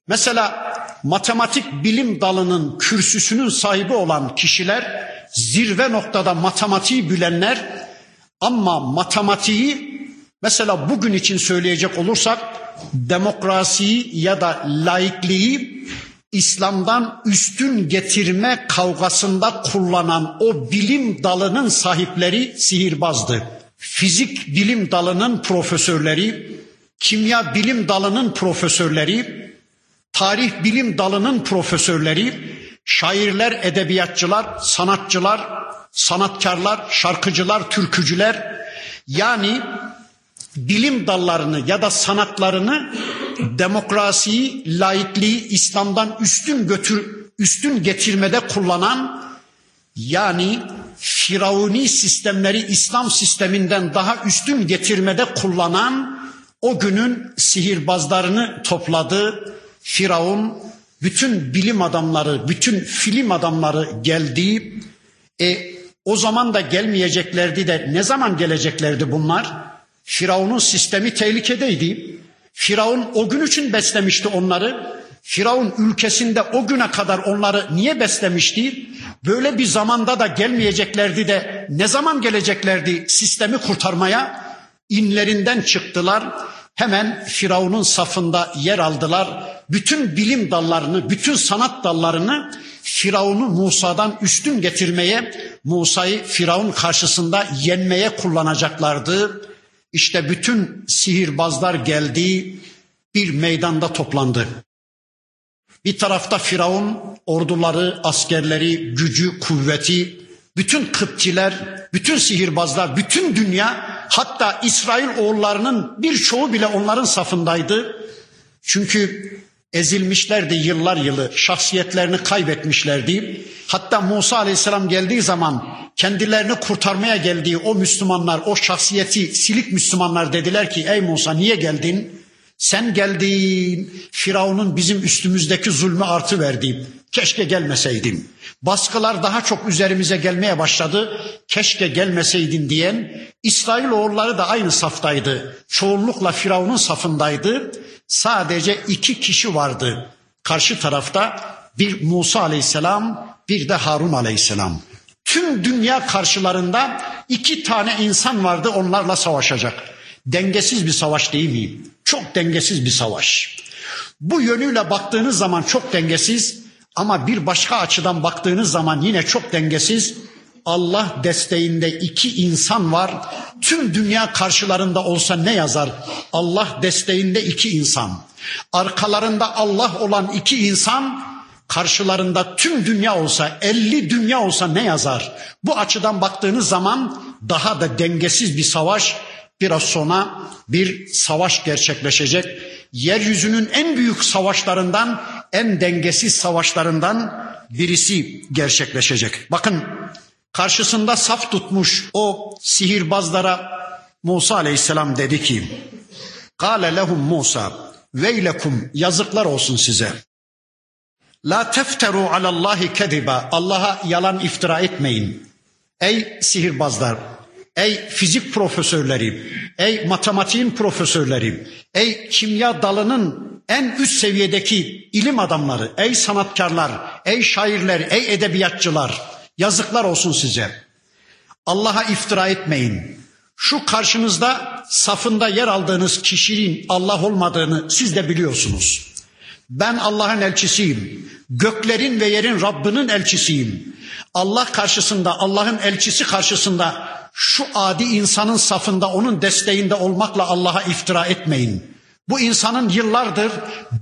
Mesela matematik bilim dalının kürsüsünün sahibi olan kişiler zirve noktada matematiği bilenler ama matematiği mesela bugün için söyleyecek olursak demokrasiyi ya da laikliği İslam'dan üstün getirme kavgasında kullanan o bilim dalının sahipleri sihirbazdı. Fizik bilim dalının profesörleri, kimya bilim dalının profesörleri, tarih bilim dalının profesörleri, şairler, edebiyatçılar, sanatçılar, sanatkarlar, şarkıcılar, türkücüler yani bilim dallarını ya da sanatlarını demokrasiyi, laikliği İslam'dan üstün götür üstün getirmede kullanan yani Firavuni sistemleri İslam sisteminden daha üstün getirmede kullanan o günün sihirbazlarını topladı. Firavun bütün bilim adamları, bütün film adamları geldi. E, o zaman da gelmeyeceklerdi de ne zaman geleceklerdi bunlar? Firavun'un sistemi tehlikedeydi. Firavun o gün için beslemişti onları. Firavun ülkesinde o güne kadar onları niye beslemişti? Böyle bir zamanda da gelmeyeceklerdi de ne zaman geleceklerdi sistemi kurtarmaya? İnlerinden çıktılar. Hemen Firavun'un safında yer aldılar. Bütün bilim dallarını, bütün sanat dallarını Firavun'u Musa'dan üstün getirmeye, Musa'yı Firavun karşısında yenmeye kullanacaklardı. İşte bütün sihirbazlar geldi, bir meydanda toplandı. Bir tarafta Firavun orduları, askerleri, gücü, kuvveti, bütün Kıptiler, bütün sihirbazlar, bütün dünya hatta İsrail oğullarının birçoğu bile onların safındaydı. Çünkü ezilmişlerdi yıllar yılı, şahsiyetlerini kaybetmişlerdi. Hatta Musa aleyhisselam geldiği zaman kendilerini kurtarmaya geldiği o Müslümanlar, o şahsiyeti silik Müslümanlar dediler ki ey Musa niye geldin? Sen geldin, Firavun'un bizim üstümüzdeki zulmü artı verdi. Keşke gelmeseydim. Baskılar daha çok üzerimize gelmeye başladı. Keşke gelmeseydin diyen İsrail oğulları da aynı saftaydı. Çoğunlukla Firavun'un safındaydı. Sadece iki kişi vardı. Karşı tarafta bir Musa aleyhisselam bir de Harun aleyhisselam. Tüm dünya karşılarında iki tane insan vardı onlarla savaşacak. Dengesiz bir savaş değil mi? Çok dengesiz bir savaş. Bu yönüyle baktığınız zaman çok dengesiz ama bir başka açıdan baktığınız zaman yine çok dengesiz. Allah desteğinde iki insan var. Tüm dünya karşılarında olsa ne yazar? Allah desteğinde iki insan. Arkalarında Allah olan iki insan karşılarında tüm dünya olsa, elli dünya olsa ne yazar? Bu açıdan baktığınız zaman daha da dengesiz bir savaş, biraz sonra bir savaş gerçekleşecek. Yeryüzünün en büyük savaşlarından, en dengesiz savaşlarından birisi gerçekleşecek. Bakın karşısında saf tutmuş o sihirbazlara Musa aleyhisselam dedi ki, Kale lehum Musa, veylekum yazıklar olsun size. La tefteru alallahi kediba. Allah'a yalan iftira etmeyin. Ey sihirbazlar, ey fizik profesörleri, ey matematiğin profesörleri, ey kimya dalının en üst seviyedeki ilim adamları, ey sanatkarlar, ey şairler, ey edebiyatçılar yazıklar olsun size. Allah'a iftira etmeyin. Şu karşınızda safında yer aldığınız kişinin Allah olmadığını siz de biliyorsunuz. Ben Allah'ın elçisiyim. Göklerin ve yerin Rabbinin elçisiyim. Allah karşısında, Allah'ın elçisi karşısında şu adi insanın safında, onun desteğinde olmakla Allah'a iftira etmeyin. Bu insanın yıllardır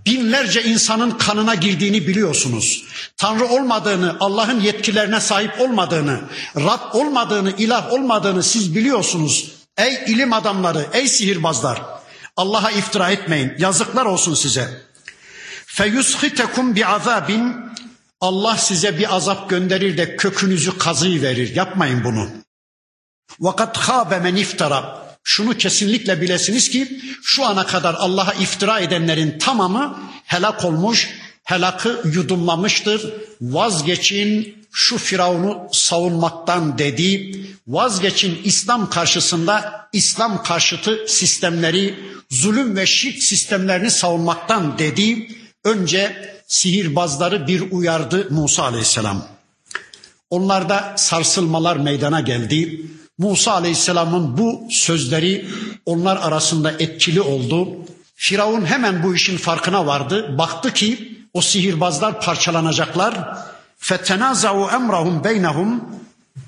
binlerce insanın kanına girdiğini biliyorsunuz. Tanrı olmadığını, Allah'ın yetkilerine sahip olmadığını, Rab olmadığını, ilah olmadığını siz biliyorsunuz. Ey ilim adamları, ey sihirbazlar. Allah'a iftira etmeyin. Yazıklar olsun size. Feyushitekum bi azabin Allah size bir azap gönderir de kökünüzü kazıyı verir. Yapmayın bunu. Vakat habe men iftara. Şunu kesinlikle bilesiniz ki şu ana kadar Allah'a iftira edenlerin tamamı helak olmuş, helakı yudumlamıştır. Vazgeçin şu Firavun'u savunmaktan dedi. Vazgeçin İslam karşısında İslam karşıtı sistemleri, zulüm ve şirk sistemlerini savunmaktan dedi. Önce sihirbazları bir uyardı Musa aleyhisselam. Onlarda sarsılmalar meydana geldi. Musa aleyhisselamın bu sözleri onlar arasında etkili oldu. Firavun hemen bu işin farkına vardı. Baktı ki o sihirbazlar parçalanacaklar. Fetenazau emrahum beynehum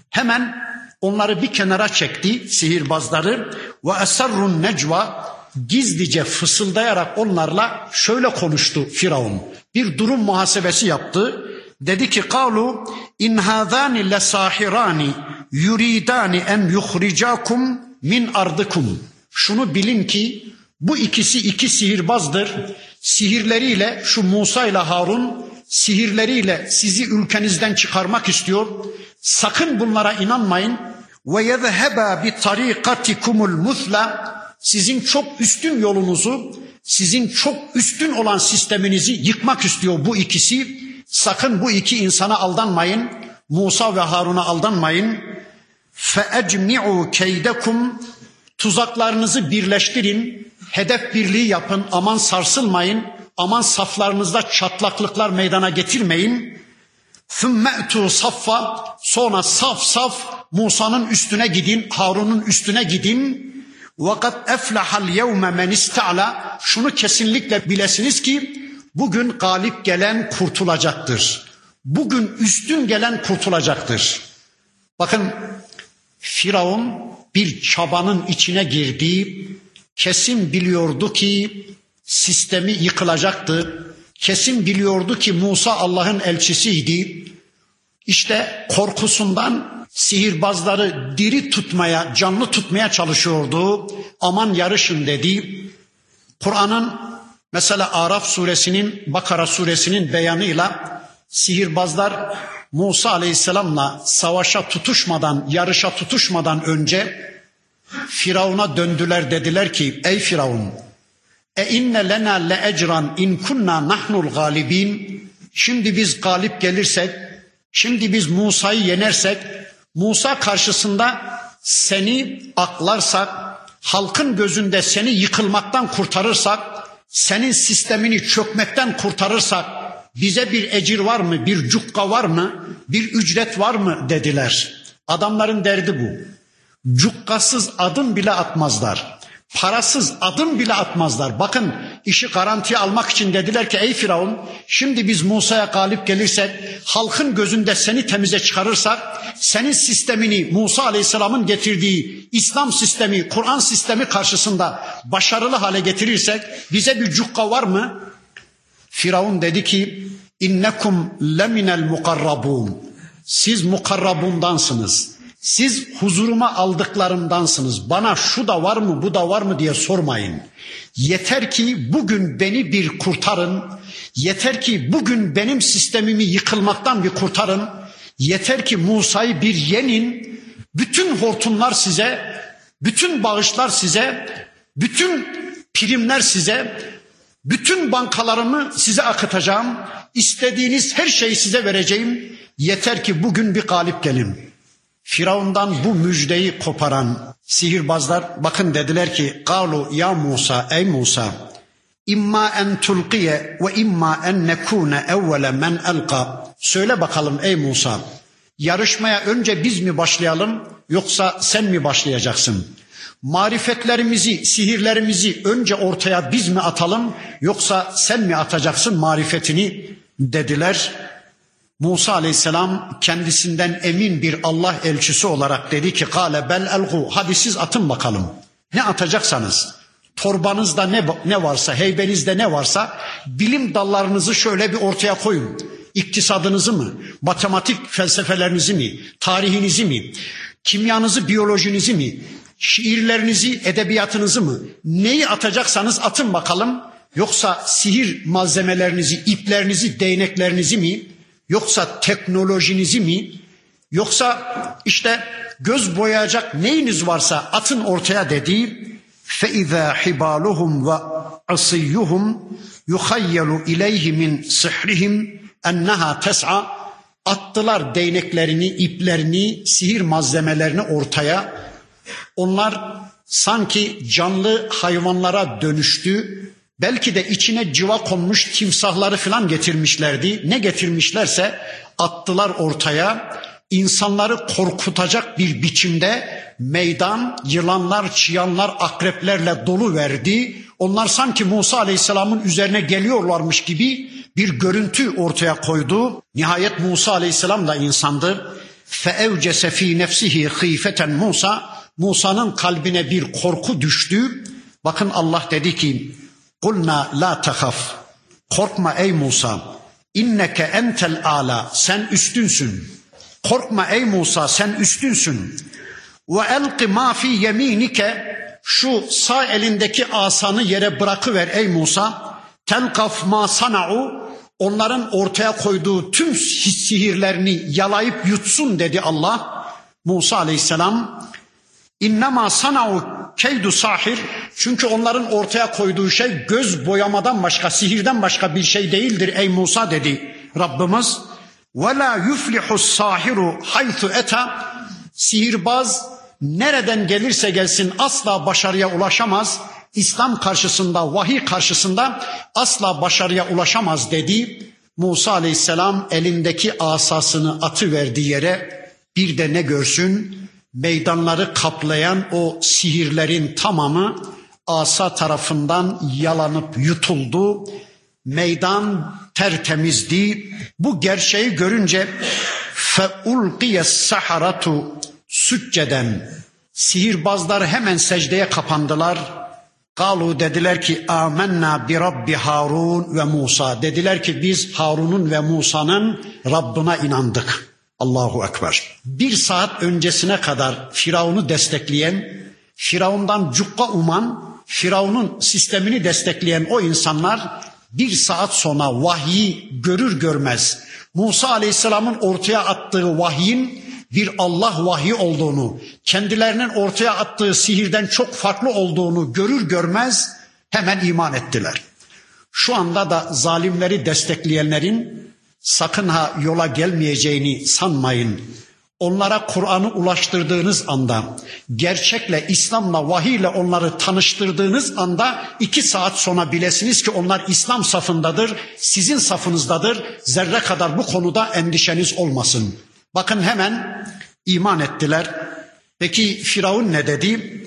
hemen onları bir kenara çekti sihirbazları ve esarrun necva gizlice fısıldayarak onlarla şöyle konuştu Firavun. Bir durum muhasebesi yaptı. Dedi ki kalu in hadani lesahirani yuridani en yuhricakum min ardıkum. Şunu bilin ki bu ikisi iki sihirbazdır. Sihirleriyle şu Musa ile Harun sihirleriyle sizi ülkenizden çıkarmak istiyor. Sakın bunlara inanmayın. Ve yezheba bi tarikatikumul musla sizin çok üstün yolunuzu, sizin çok üstün olan sisteminizi yıkmak istiyor bu ikisi. Sakın bu iki insana aldanmayın. Musa ve Harun'a aldanmayın. فَاَجْمِعُوا كَيْدَكُمْ Tuzaklarınızı birleştirin, hedef birliği yapın, aman sarsılmayın, aman saflarınızda çatlaklıklar meydana getirmeyin. ثُمَّ saffa Sonra saf saf Musa'nın üstüne gidin, Harun'un üstüne gidin. Vakat eflahal yevme men ista'la şunu kesinlikle bilesiniz ki bugün galip gelen kurtulacaktır. Bugün üstün gelen kurtulacaktır. Bakın Firavun bir çabanın içine girdi. Kesin biliyordu ki sistemi yıkılacaktı. Kesin biliyordu ki Musa Allah'ın elçisiydi. İşte korkusundan sihirbazları diri tutmaya, canlı tutmaya çalışıyordu. Aman yarışın dedi. Kur'an'ın mesela Araf suresinin, Bakara suresinin beyanıyla sihirbazlar Musa aleyhisselamla savaşa tutuşmadan, yarışa tutuşmadan önce Firavun'a döndüler dediler ki ey Firavun E inne lena le ecran in kunna nahnul galibin. Şimdi biz galip gelirsek, şimdi biz Musa'yı yenersek, Musa karşısında seni aklarsak, halkın gözünde seni yıkılmaktan kurtarırsak, senin sistemini çökmekten kurtarırsak bize bir ecir var mı, bir cukka var mı, bir ücret var mı dediler. Adamların derdi bu. Cukkasız adım bile atmazlar. Parasız adım bile atmazlar. Bakın işi garantiye almak için dediler ki ey Firavun şimdi biz Musa'ya galip gelirsek halkın gözünde seni temize çıkarırsak senin sistemini Musa Aleyhisselam'ın getirdiği İslam sistemi, Kur'an sistemi karşısında başarılı hale getirirsek bize bir cukka var mı? Firavun dedi ki innekum leminel mukarrabun. Siz mukarrabundansınız. Siz huzuruma aldıklarımdansınız. Bana şu da var mı, bu da var mı diye sormayın. Yeter ki bugün beni bir kurtarın. Yeter ki bugün benim sistemimi yıkılmaktan bir kurtarın. Yeter ki Musa'yı bir yenin. Bütün hortumlar size, bütün bağışlar size, bütün primler size, bütün bankalarımı size akıtacağım. İstediğiniz her şeyi size vereceğim. Yeter ki bugün bir galip gelin. Firavundan bu müjdeyi koparan sihirbazlar bakın dediler ki galu ya Musa ey Musa imma en tulqiye ve imma en nekune evvele men elqa söyle bakalım ey Musa yarışmaya önce biz mi başlayalım yoksa sen mi başlayacaksın? Marifetlerimizi, sihirlerimizi önce ortaya biz mi atalım yoksa sen mi atacaksın marifetini dediler. Musa aleyhisselam kendisinden emin bir Allah elçisi olarak dedi ki kale bel elgu hadi siz atın bakalım. Ne atacaksanız torbanızda ne, ne varsa heybenizde ne varsa bilim dallarınızı şöyle bir ortaya koyun. İktisadınızı mı, matematik felsefelerinizi mi, tarihinizi mi, kimyanızı, biyolojinizi mi, şiirlerinizi, edebiyatınızı mı, neyi atacaksanız atın bakalım. Yoksa sihir malzemelerinizi, iplerinizi, değneklerinizi mi, Yoksa teknolojinizi mi? Yoksa işte göz boyayacak neyiniz varsa atın ortaya dediği فَاِذَا حِبَالُهُمْ وَعَصِيُّهُمْ يُخَيَّلُ اِلَيْهِ مِنْ سِحْرِهِمْ اَنَّهَا تَسْعَى Attılar değneklerini, iplerini, sihir malzemelerini ortaya. Onlar sanki canlı hayvanlara dönüştü Belki de içine civa konmuş timsahları falan getirmişlerdi. Ne getirmişlerse attılar ortaya. İnsanları korkutacak bir biçimde meydan yılanlar, çıyanlar, akreplerle dolu verdi. Onlar sanki Musa Aleyhisselam'ın üzerine geliyorlarmış gibi bir görüntü ortaya koydu. Nihayet Musa Aleyhisselam da insandı. فَاَوْجَسَ ف۪ي نَفْسِهِ خِيفَةً Musa, Musa'nın kalbine bir korku düştü. Bakın Allah dedi ki Kulna la tahaf. Korkma ey Musa. İnneke entel ala. Sen üstünsün. Korkma ey Musa sen üstünsün. Ve elqi ma fi yeminike. Şu sağ elindeki asanı yere bırakıver ey Musa. Telkaf ma sana'u. Onların ortaya koyduğu tüm sihirlerini yalayıp yutsun dedi Allah. Musa aleyhisselam İnnemâ sana'u keydu sahir. Çünkü onların ortaya koyduğu şey göz boyamadan başka, sihirden başka bir şey değildir ey Musa dedi Rabbimiz. Ve la yuflihu sahiru haythu eta. Sihirbaz nereden gelirse gelsin asla başarıya ulaşamaz. İslam karşısında, vahiy karşısında asla başarıya ulaşamaz dedi. Musa aleyhisselam elindeki asasını atı verdi yere. Bir de ne görsün? Meydanları kaplayan o sihirlerin tamamı asa tarafından yalanıp yutuldu. Meydan tertemizdi. Bu gerçeği görünce feulqiye saharatu sücceden sihirbazlar hemen secdeye kapandılar. Galu dediler ki amenna bi Rabbi Harun ve Musa. Dediler ki biz Harun'un ve Musa'nın Rabbına inandık. Allahu Ekber. Bir saat öncesine kadar Firavun'u destekleyen, Firavun'dan cukka uman, Firavun'un sistemini destekleyen o insanlar bir saat sonra vahyi görür görmez Musa Aleyhisselam'ın ortaya attığı vahyin bir Allah vahyi olduğunu, kendilerinin ortaya attığı sihirden çok farklı olduğunu görür görmez Hemen iman ettiler. Şu anda da zalimleri destekleyenlerin sakın ha yola gelmeyeceğini sanmayın. Onlara Kur'an'ı ulaştırdığınız anda, gerçekle, İslam'la, vahiyle onları tanıştırdığınız anda iki saat sonra bilesiniz ki onlar İslam safındadır, sizin safınızdadır. Zerre kadar bu konuda endişeniz olmasın. Bakın hemen iman ettiler. Peki Firavun ne dedi?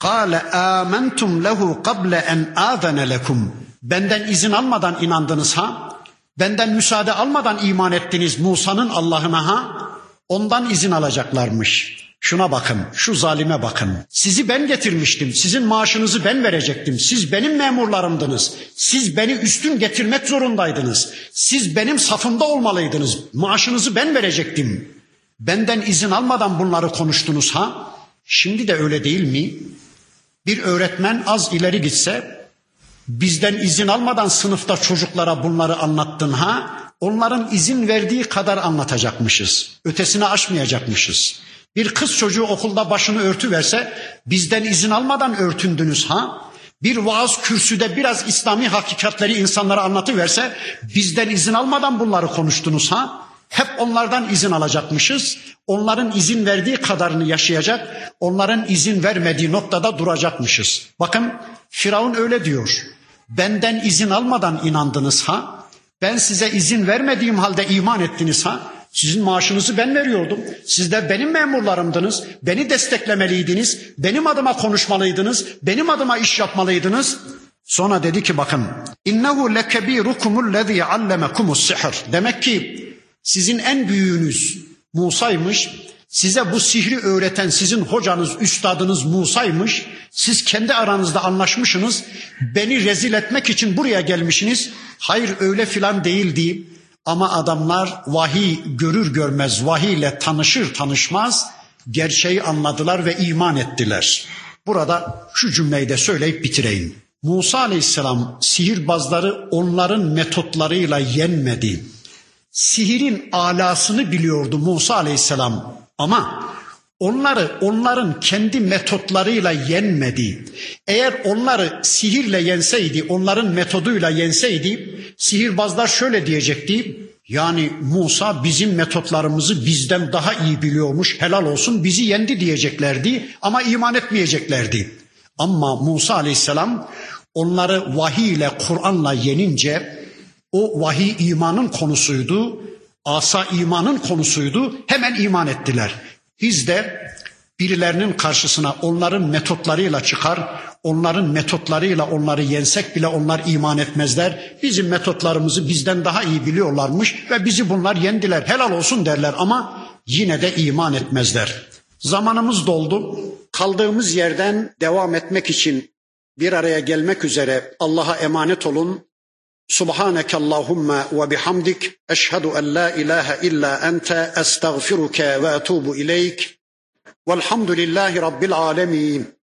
قَالَ آمَنْتُمْ لَهُ قَبْلَ اَنْ آذَنَ لَكُمْ Benden izin almadan inandınız ha? Benden müsaade almadan iman ettiniz Musa'nın Allah'ına ha? Ondan izin alacaklarmış. Şuna bakın, şu zalime bakın. Sizi ben getirmiştim, sizin maaşınızı ben verecektim. Siz benim memurlarımdınız. Siz beni üstün getirmek zorundaydınız. Siz benim safımda olmalıydınız. Maaşınızı ben verecektim. Benden izin almadan bunları konuştunuz ha? Şimdi de öyle değil mi? Bir öğretmen az ileri gitse bizden izin almadan sınıfta çocuklara bunları anlattın ha? Onların izin verdiği kadar anlatacakmışız. Ötesini aşmayacakmışız. Bir kız çocuğu okulda başını örtü verse bizden izin almadan örtündünüz ha? Bir vaaz kürsüde biraz İslami hakikatleri insanlara anlatıverse bizden izin almadan bunları konuştunuz ha? Hep onlardan izin alacakmışız. Onların izin verdiği kadarını yaşayacak, onların izin vermediği noktada duracakmışız. Bakın Firavun öyle diyor. Benden izin almadan inandınız ha? Ben size izin vermediğim halde iman ettiniz ha? Sizin maaşınızı ben veriyordum. Siz de benim memurlarımdınız. Beni desteklemeliydiniz. Benim adıma konuşmalıydınız. Benim adıma iş yapmalıydınız. Sonra dedi ki bakın. İnnehu lekebirukumul lezî allemekumus sihr. Demek ki sizin en büyüğünüz Musa'ymış. Size bu sihri öğreten sizin hocanız, üstadınız Musa'ymış. Siz kendi aranızda anlaşmışsınız. Beni rezil etmek için buraya gelmişsiniz. Hayır öyle filan değildi. Ama adamlar vahiy görür görmez, vahiyle tanışır tanışmaz gerçeği anladılar ve iman ettiler. Burada şu cümleyi de söyleyip bitireyim. Musa aleyhisselam sihirbazları onların metotlarıyla yenmedi. Sihirin alasını biliyordu Musa aleyhisselam ama onları onların kendi metotlarıyla yenmedi. Eğer onları sihirle yenseydi, onların metoduyla yenseydi, sihirbazlar şöyle diyecekti. Yani Musa bizim metotlarımızı bizden daha iyi biliyormuş, helal olsun bizi yendi diyeceklerdi ama iman etmeyeceklerdi. Ama Musa aleyhisselam onları vahiy ile Kur'an'la yenince o vahiy imanın konusuydu, asa imanın konusuydu. Hemen iman ettiler. Biz de birilerinin karşısına onların metotlarıyla çıkar, onların metotlarıyla onları yensek bile onlar iman etmezler. Bizim metotlarımızı bizden daha iyi biliyorlarmış ve bizi bunlar yendiler. Helal olsun derler ama yine de iman etmezler. Zamanımız doldu. Kaldığımız yerden devam etmek için bir araya gelmek üzere Allah'a emanet olun. سبحانك اللهم وبحمدك أشهد أن لا إله إلا أنت أستغفرك وأتوب إليك والحمد لله رب العالمين.